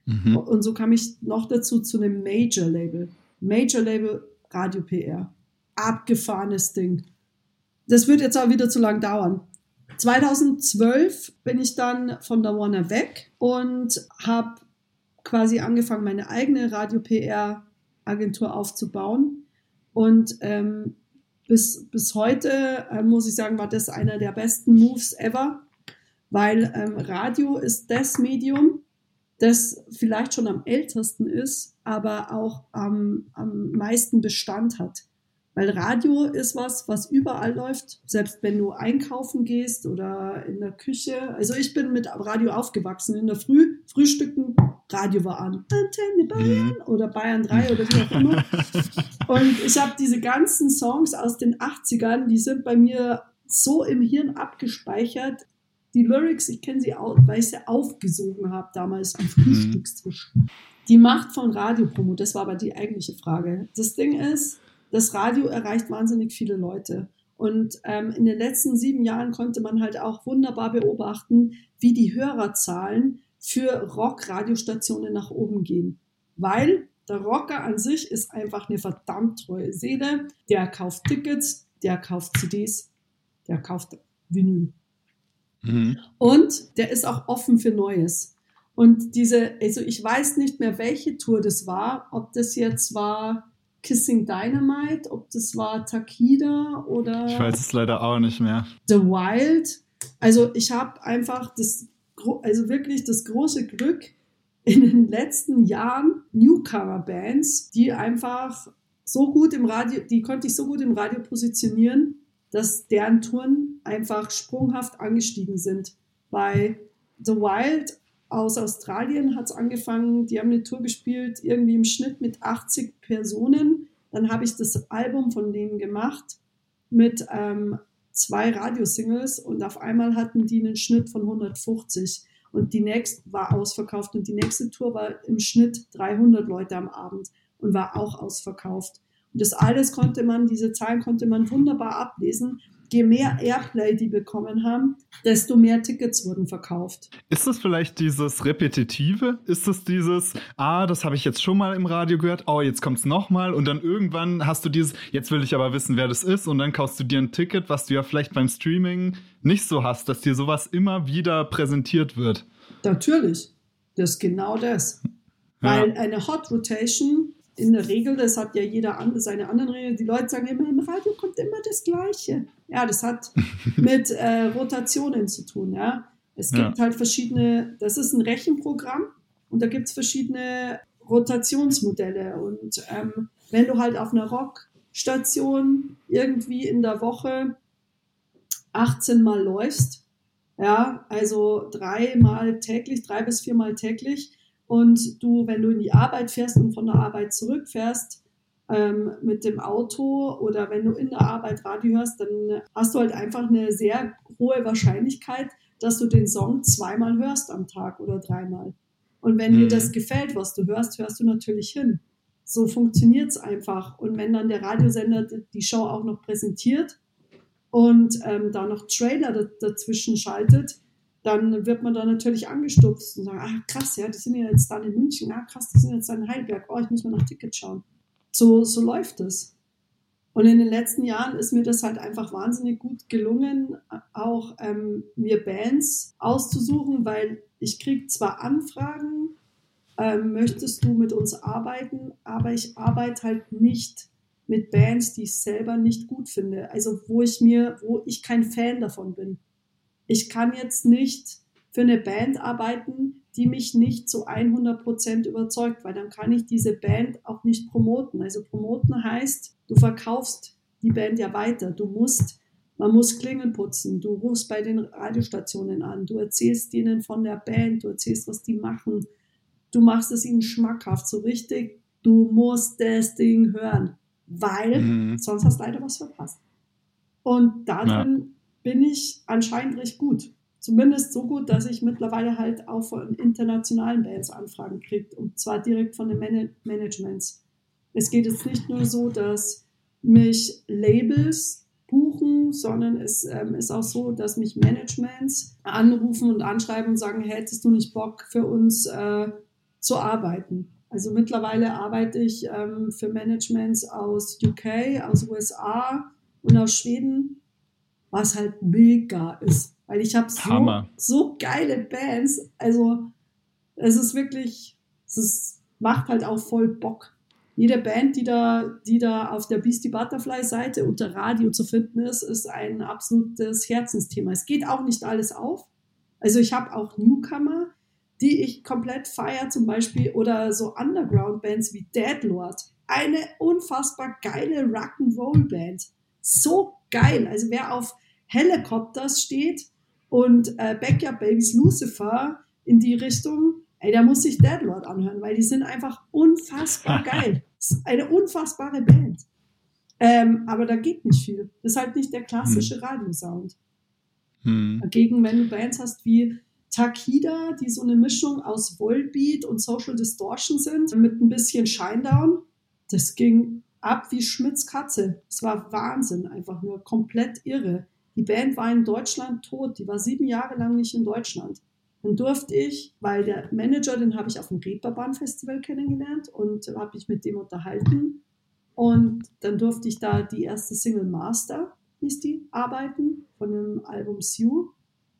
Mhm. Und so kam ich noch dazu zu einem Major-Label. Major-Label Radio PR. Abgefahrenes Ding. Das wird jetzt auch wieder zu lang dauern. 2012 bin ich dann von der Warner weg und habe quasi angefangen, meine eigene Radio-PR-Agentur aufzubauen. Und ähm, bis, bis heute, äh, muss ich sagen, war das einer der besten Moves ever, weil ähm, Radio ist das Medium, das vielleicht schon am ältesten ist, aber auch am, am meisten Bestand hat. Weil Radio ist was, was überall läuft, selbst wenn du einkaufen gehst oder in der Küche. Also ich bin mit Radio aufgewachsen. In der Früh, Frühstücken, Radio war an. Antenne Bayern mhm. oder Bayern 3 oder wie auch immer. Und ich habe diese ganzen Songs aus den 80ern, die sind bei mir so im Hirn abgespeichert. Die Lyrics, ich kenne sie auch, weil ich sie aufgesogen habe damals am mhm. Frühstückstisch. Die Macht von Radiopromo, das war aber die eigentliche Frage. Das Ding ist, das Radio erreicht wahnsinnig viele Leute. Und ähm, in den letzten sieben Jahren konnte man halt auch wunderbar beobachten, wie die Hörerzahlen für Rock-Radiostationen nach oben gehen. Weil der Rocker an sich ist einfach eine verdammt treue Seele. Der kauft Tickets, der kauft CDs, der kauft Vinyl. Mhm. Und der ist auch offen für Neues. Und diese, also ich weiß nicht mehr, welche Tour das war, ob das jetzt war Kissing Dynamite, ob das war Takida oder. Ich weiß es leider auch nicht mehr. The Wild. Also ich habe einfach das, also wirklich das große Glück in den letzten Jahren Newcomer-Bands, die einfach so gut im Radio, die konnte ich so gut im Radio positionieren, dass deren Touren einfach sprunghaft angestiegen sind. Bei The Wild aus Australien hat es angefangen, die haben eine Tour gespielt, irgendwie im Schnitt mit 80 Personen. Dann habe ich das Album von denen gemacht mit ähm, zwei Radiosingles und auf einmal hatten die einen Schnitt von 150 und die nächste war ausverkauft und die nächste Tour war im Schnitt 300 Leute am Abend und war auch ausverkauft. Und das alles konnte man, diese Zahlen konnte man wunderbar ablesen je mehr Airplay die bekommen haben, desto mehr Tickets wurden verkauft. Ist das vielleicht dieses Repetitive? Ist das dieses, ah, das habe ich jetzt schon mal im Radio gehört, oh, jetzt kommt es nochmal und dann irgendwann hast du dieses, jetzt will ich aber wissen, wer das ist und dann kaufst du dir ein Ticket, was du ja vielleicht beim Streaming nicht so hast, dass dir sowas immer wieder präsentiert wird. Natürlich. Das ist genau das. Ja. Weil eine Hot Rotation in der Regel, das hat ja jeder andere, seine anderen Regeln, die Leute sagen immer, im Radio kommt immer das Gleiche. Ja, das hat mit äh, Rotationen zu tun, ja. Es gibt ja. halt verschiedene, das ist ein Rechenprogramm und da gibt es verschiedene Rotationsmodelle. Und ähm, wenn du halt auf einer Rockstation irgendwie in der Woche 18 Mal läufst, ja, also dreimal täglich, drei bis viermal täglich, und du, wenn du in die Arbeit fährst und von der Arbeit zurückfährst, ähm, mit dem Auto oder wenn du in der Arbeit Radio hörst, dann hast du halt einfach eine sehr hohe Wahrscheinlichkeit, dass du den Song zweimal hörst am Tag oder dreimal. Und wenn mhm. dir das gefällt, was du hörst, hörst du natürlich hin. So funktioniert es einfach. Und wenn dann der Radiosender die Show auch noch präsentiert und ähm, da noch Trailer dazwischen schaltet, dann wird man da natürlich angestupst und sagt, ah krass, ja, die sind ja jetzt dann in München, ah krass, die sind jetzt dann in Heidelberg, oh, ich muss mal nach Tickets schauen. So, so läuft es. Und in den letzten Jahren ist mir das halt einfach wahnsinnig gut gelungen, auch ähm, mir Bands auszusuchen, weil ich kriege zwar Anfragen, ähm, möchtest du mit uns arbeiten, aber ich arbeite halt nicht mit Bands, die ich selber nicht gut finde. Also wo ich mir, wo ich kein Fan davon bin ich kann jetzt nicht für eine Band arbeiten, die mich nicht zu 100 Prozent überzeugt, weil dann kann ich diese Band auch nicht promoten. Also promoten heißt, du verkaufst die Band ja weiter. Du musst, man muss Klingeln putzen. Du rufst bei den Radiostationen an. Du erzählst ihnen von der Band. Du erzählst, was die machen. Du machst es ihnen schmackhaft, so richtig. Du musst das Ding hören. weil mhm. sonst hast du leider was verpasst. Und darin ja. Bin ich anscheinend recht gut. Zumindest so gut, dass ich mittlerweile halt auch von internationalen Bands Anfragen kriege und zwar direkt von den Man Managements. Es geht jetzt nicht nur so, dass mich Labels buchen, sondern es ähm, ist auch so, dass mich Managements anrufen und anschreiben und sagen, hättest du nicht Bock für uns äh, zu arbeiten? Also mittlerweile arbeite ich ähm, für Managements aus UK, aus USA und aus Schweden, was halt mega ist, weil ich habe so, so geile Bands. Also es ist wirklich, es ist, macht halt auch voll Bock jede Band, die da, die da auf der Beastie Butterfly Seite unter Radio zu finden ist, ist ein absolutes Herzensthema. Es geht auch nicht alles auf. Also ich habe auch Newcomer, die ich komplett feiere, zum Beispiel, oder so Underground-Bands wie Deadlord. Eine unfassbar geile Rock'n'Roll-Band. So geil. Also wer auf Helicopters steht und äh, Backyard Babies Lucifer in die Richtung, ey, da muss sich Deadlord anhören, weil die sind einfach unfassbar geil. Das ist eine unfassbare Band. Ähm, aber da geht nicht viel. Das ist halt nicht der klassische hm. Radiosound. Hm. Dagegen, wenn du Bands hast wie Takida, die so eine Mischung aus Volbeat und Social Distortion sind, mit ein bisschen Shinedown, das ging ab wie Schmitz Katze. Es war Wahnsinn, einfach nur komplett irre. Die Band war in Deutschland tot. Die war sieben Jahre lang nicht in Deutschland. Dann durfte ich, weil der Manager, den habe ich auf dem Reeperbahn-Festival kennengelernt und habe mich mit dem unterhalten. Und dann durfte ich da die erste Single Master, hieß die, arbeiten von dem Album Sue.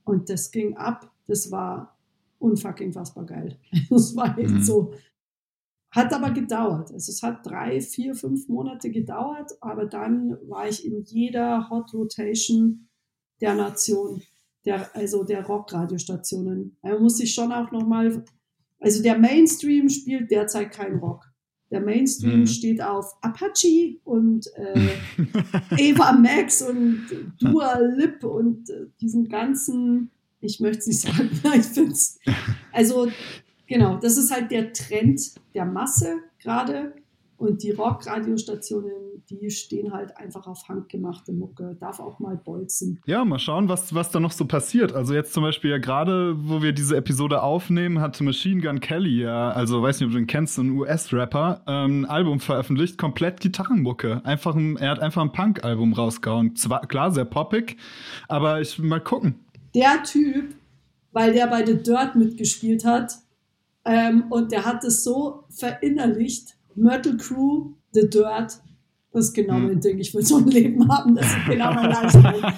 Und das ging ab. Das war unfucking fassbar geil. Das war echt mhm. so. Hat aber gedauert. Also es hat drei, vier, fünf Monate gedauert, aber dann war ich in jeder Hot Rotation der Nation der, also der Rock-Radiostationen. Man muss sich schon auch nochmal, also der Mainstream spielt derzeit kein Rock. Der Mainstream mhm. steht auf Apache und äh, Eva Max und Dua Lip und äh, diesen ganzen, ich möchte es nicht sagen, ich finde es, also genau, das ist halt der Trend der Masse gerade. Und die Rock-Radiostationen, die stehen halt einfach auf handgemachte Mucke, darf auch mal bolzen. Ja, mal schauen, was, was da noch so passiert. Also jetzt zum Beispiel ja gerade, wo wir diese Episode aufnehmen, hat Machine Gun Kelly ja, also weiß nicht, ob du den kennst, ein US-Rapper, ähm, ein Album veröffentlicht, komplett Gitarrenmucke. Einfach ein, er hat einfach ein Punk-Album rausgehauen. Zwar, klar, sehr poppig, aber ich will mal gucken. Der Typ, weil der bei The Dirt mitgespielt hat, ähm, und der hat es so verinnerlicht, Myrtle Crew, The Dirt. Das ist genau hm. mein Ding. Ich will so ein Leben haben. Das ist genau mein Lifestyle.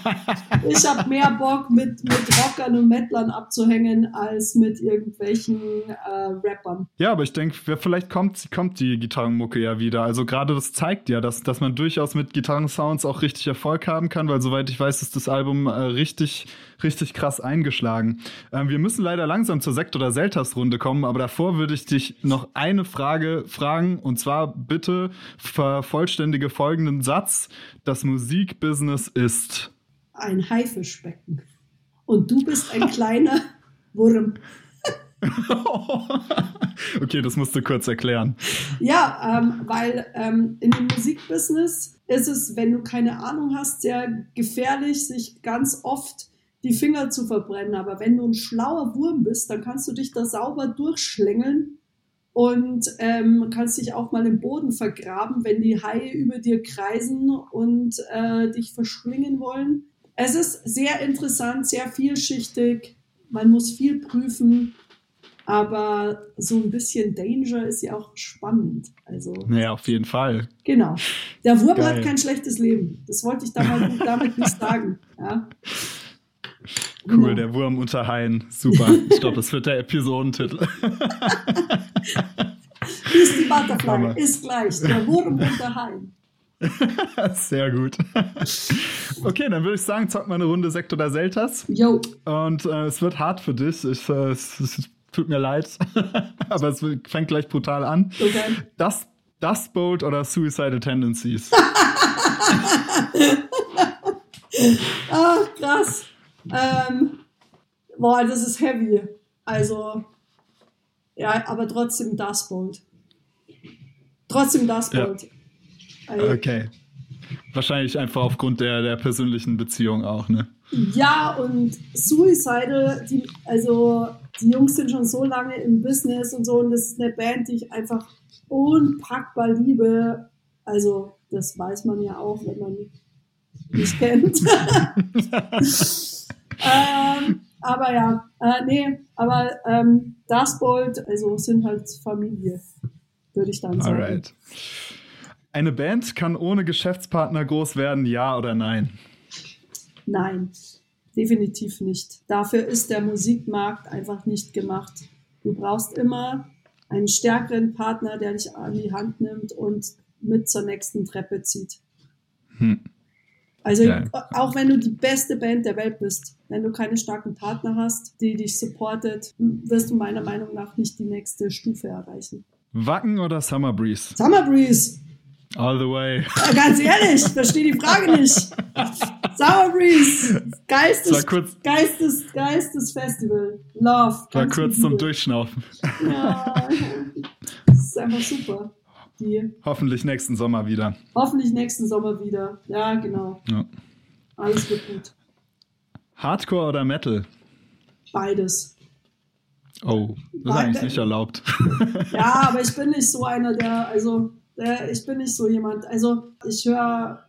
ich habe mehr Bock, mit, mit Rockern und Mettlern abzuhängen, als mit irgendwelchen äh, Rappern. Ja, aber ich denke, vielleicht kommt, kommt die Gitarrenmucke ja wieder. Also gerade das zeigt ja, dass, dass man durchaus mit Gitarrensounds auch richtig Erfolg haben kann, weil soweit ich weiß, ist das Album äh, richtig richtig krass eingeschlagen. Ähm, wir müssen leider langsam zur Sekt- oder Selters-Runde kommen, aber davor würde ich dich noch eine Frage fragen und zwar bitte vervollständige folgenden Satz. Das Musikbusiness ist ein Haifischbecken und du bist ein kleiner Wurm. okay, das musst du kurz erklären. Ja, ähm, weil ähm, in dem Musikbusiness ist es, wenn du keine Ahnung hast, sehr gefährlich, sich ganz oft die Finger zu verbrennen. Aber wenn du ein schlauer Wurm bist, dann kannst du dich da sauber durchschlängeln und ähm, kannst dich auch mal im Boden vergraben, wenn die Haie über dir kreisen und äh, dich verschlingen wollen. Es ist sehr interessant, sehr vielschichtig. Man muss viel prüfen, aber so ein bisschen Danger ist ja auch spannend. Also, ja, auf jeden Fall. Genau. Der Wurm Geil. hat kein schlechtes Leben. Das wollte ich damit, damit nicht sagen. Ja. Cool, genau. der Wurm unter Haien. Super. Ich glaube, das wird der Episodentitel. ist die Butterfly, Hammer. ist gleich. Der Wurm unter Haien. Sehr gut. Okay, dann würde ich sagen, zocken wir eine Runde Sekt oder Seltas. Jo. Und äh, es wird hart für dich. Ich, äh, es, es, tut mir leid. Aber es fängt gleich brutal an. Okay. Das, das Bolt oder Suicidal Tendencies? Ach, krass. Ähm, boah, das ist heavy. Also, ja, aber trotzdem das Bolt. Trotzdem das Bolt. Ja. Okay. Wahrscheinlich einfach aufgrund der, der persönlichen Beziehung auch, ne? Ja, und Suicidal, die, also die Jungs sind schon so lange im Business und so, und das ist eine Band, die ich einfach unpackbar liebe. Also, das weiß man ja auch, wenn man mich kennt. ähm, aber ja, äh, nee, aber ähm, das Bold, also sind halt Familie, würde ich dann sagen. Alright. Eine Band kann ohne Geschäftspartner groß werden, ja oder nein? Nein, definitiv nicht. Dafür ist der Musikmarkt einfach nicht gemacht. Du brauchst immer einen stärkeren Partner, der dich an die Hand nimmt und mit zur nächsten Treppe zieht. Hm. Also ja. auch wenn du die beste Band der Welt bist, wenn du keine starken Partner hast, die dich supportet, wirst du meiner Meinung nach nicht die nächste Stufe erreichen. Wacken oder Summer Breeze? Summer Breeze. All the way. Ganz ehrlich, verstehe die Frage nicht. Summer Breeze. Geistes, kurz, Geistes, Geistes Festival. Love. War kurz zum Durchschnaufen. Ja, das ist einfach super. Die hoffentlich nächsten Sommer wieder. Hoffentlich nächsten Sommer wieder. Ja, genau. Ja. Alles wird gut. Hardcore oder Metal? Beides. Oh, das ist eigentlich nicht erlaubt. Ja, aber ich bin nicht so einer, der, also der, ich bin nicht so jemand. Also ich höre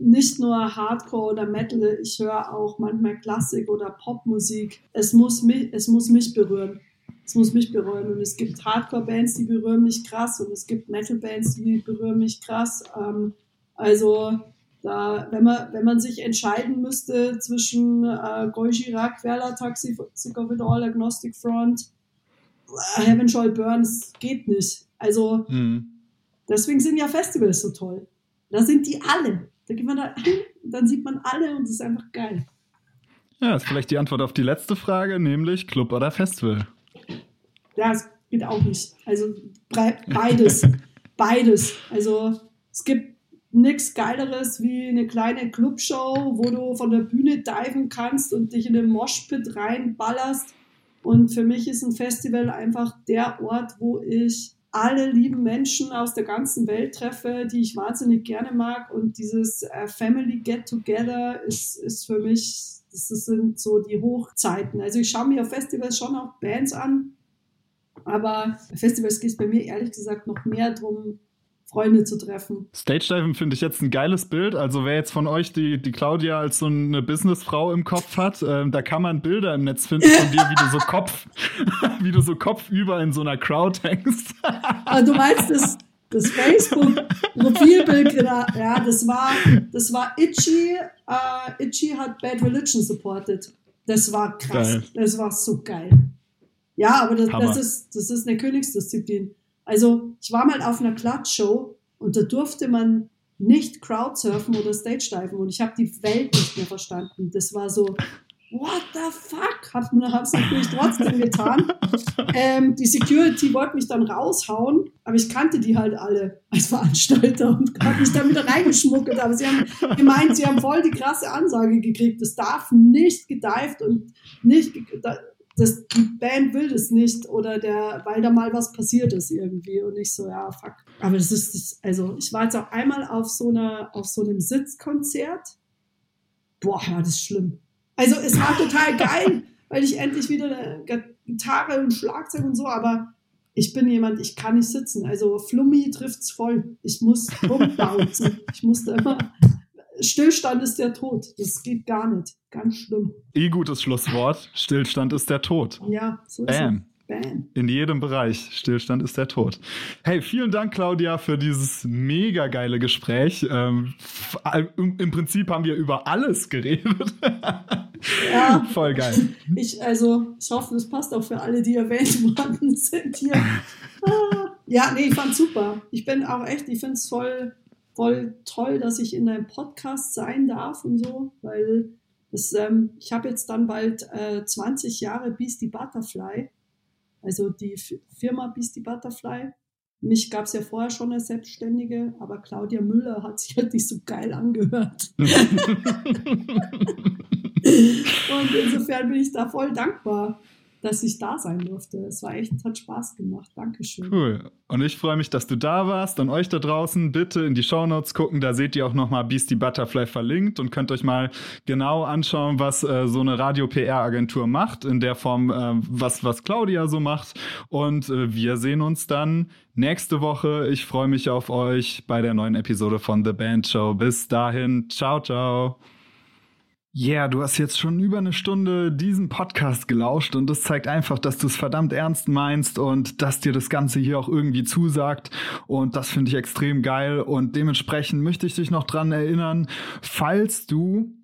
nicht nur Hardcore oder Metal, ich höre auch manchmal Klassik oder Popmusik. Es muss mich, es muss mich berühren es muss mich berühren. Und es gibt Hardcore-Bands, die berühren mich krass und es gibt Metal-Bands, die berühren mich krass. Ähm, also da, wenn man, wenn man sich entscheiden müsste zwischen äh, Gojira, Querla, Taxi, Sick of It All, Agnostic Front, äh, Heaven Shall Burn, es geht nicht. Also mhm. deswegen sind ja Festivals so toll. Da sind die alle. Da geht man da hin, dann sieht man alle und es ist einfach geil. Ja, ist vielleicht die Antwort auf die letzte Frage, nämlich Club oder Festival. Ja, es geht auch nicht. Also beides. beides. Also es gibt nichts Geileres wie eine kleine Clubshow, wo du von der Bühne diven kannst und dich in den Moshpit reinballerst. Und für mich ist ein Festival einfach der Ort, wo ich alle lieben Menschen aus der ganzen Welt treffe, die ich wahnsinnig gerne mag. Und dieses äh, Family Get Together ist, ist für mich, das sind so die Hochzeiten. Also ich schaue mir auf Festivals schon auch Bands an, aber bei Festivals geht es bei mir ehrlich gesagt noch mehr darum, Freunde zu treffen. Stage Diving finde ich jetzt ein geiles Bild. Also wer jetzt von euch die, die Claudia als so eine Businessfrau im Kopf hat, äh, da kann man Bilder im Netz finden von dir, wie du so Kopf, wie du so kopfüber in so einer Crowd hängst. ah, du meinst das, das Facebook-Profilbild, ja, das war, das war Itchy. Uh, Itchy hat Bad Religion supported. Das war krass. Geil. Das war so geil. Ja, aber das, das, ist, das ist eine Königsdisziplin. Also ich war mal auf einer Klatschshow und da durfte man nicht Crowdsurfen oder Stage diven und ich habe die Welt nicht mehr verstanden. Das war so, what the fuck? Hab, hab's natürlich trotzdem getan. Ähm, die Security wollte mich dann raushauen, aber ich kannte die halt alle als Veranstalter und habe mich dann wieder reingeschmuggelt. Aber sie haben gemeint, sie haben voll die krasse Ansage gekriegt. Das darf nicht gedived und nicht, das, die Band will das nicht oder der, weil da mal was passiert ist irgendwie und ich so, ja, fuck. Aber das ist, das, also ich war jetzt auch einmal auf so einer, auf so einem Sitzkonzert. Boah, ja, das ist schlimm. Also es war total geil, weil ich endlich wieder eine Gitarre und Schlagzeug und so, aber ich bin jemand, ich kann nicht sitzen. Also Flummi trifft's voll. Ich muss rumbouncen. Ich musste immer Stillstand ist der Tod. Das geht gar nicht. Ganz schlimm. Eh gutes Schlusswort. Stillstand ist der Tod. Ja, so ist Bam. es. Bam. In jedem Bereich. Stillstand ist der Tod. Hey, vielen Dank, Claudia, für dieses mega geile Gespräch. Ähm, Im Prinzip haben wir über alles geredet. Ja. Voll geil. Ich, also, ich hoffe, das passt auch für alle, die erwähnt worden sind hier. Ah. Ja, nee, ich fand's super. Ich bin auch echt, ich finde es voll voll toll, dass ich in einem Podcast sein darf und so, weil das, ähm, ich habe jetzt dann bald äh, 20 Jahre Beastie Butterfly, also die F Firma Beastie Butterfly. Mich gab es ja vorher schon als Selbstständige, aber Claudia Müller hat sich halt nicht so geil angehört. und insofern bin ich da voll dankbar. Dass ich da sein durfte. Es war echt, hat Spaß gemacht. Dankeschön. Cool. Und ich freue mich, dass du da warst. Und euch da draußen bitte in die Shownotes gucken. Da seht ihr auch nochmal Beastie Butterfly verlinkt und könnt euch mal genau anschauen, was äh, so eine Radio-PR-Agentur macht. In der Form, äh, was, was Claudia so macht. Und äh, wir sehen uns dann nächste Woche. Ich freue mich auf euch bei der neuen Episode von The Band Show. Bis dahin. Ciao, ciao. Yeah, du hast jetzt schon über eine Stunde diesen Podcast gelauscht und das zeigt einfach, dass du es verdammt ernst meinst und dass dir das Ganze hier auch irgendwie zusagt und das finde ich extrem geil und dementsprechend möchte ich dich noch dran erinnern, falls du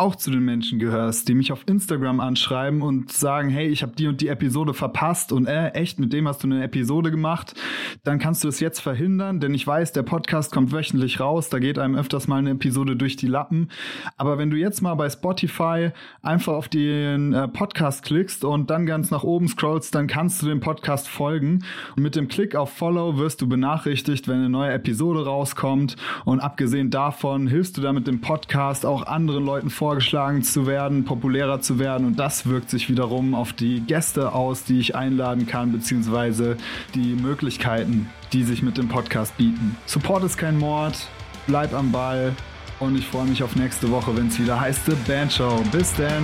auch zu den Menschen gehörst, die mich auf Instagram anschreiben und sagen, hey, ich habe die und die Episode verpasst und äh, echt, mit dem hast du eine Episode gemacht, dann kannst du das jetzt verhindern, denn ich weiß, der Podcast kommt wöchentlich raus, da geht einem öfters mal eine Episode durch die Lappen. Aber wenn du jetzt mal bei Spotify einfach auf den äh, Podcast klickst und dann ganz nach oben scrollst, dann kannst du dem Podcast folgen. Und mit dem Klick auf Follow wirst du benachrichtigt, wenn eine neue Episode rauskommt. Und abgesehen davon hilfst du damit dem Podcast auch anderen Leuten vor vorgeschlagen zu werden, populärer zu werden und das wirkt sich wiederum auf die Gäste aus, die ich einladen kann, beziehungsweise die Möglichkeiten, die sich mit dem Podcast bieten. Support ist kein Mord, bleib am Ball und ich freue mich auf nächste Woche, wenn es wieder heißt The Band Show. Bis denn!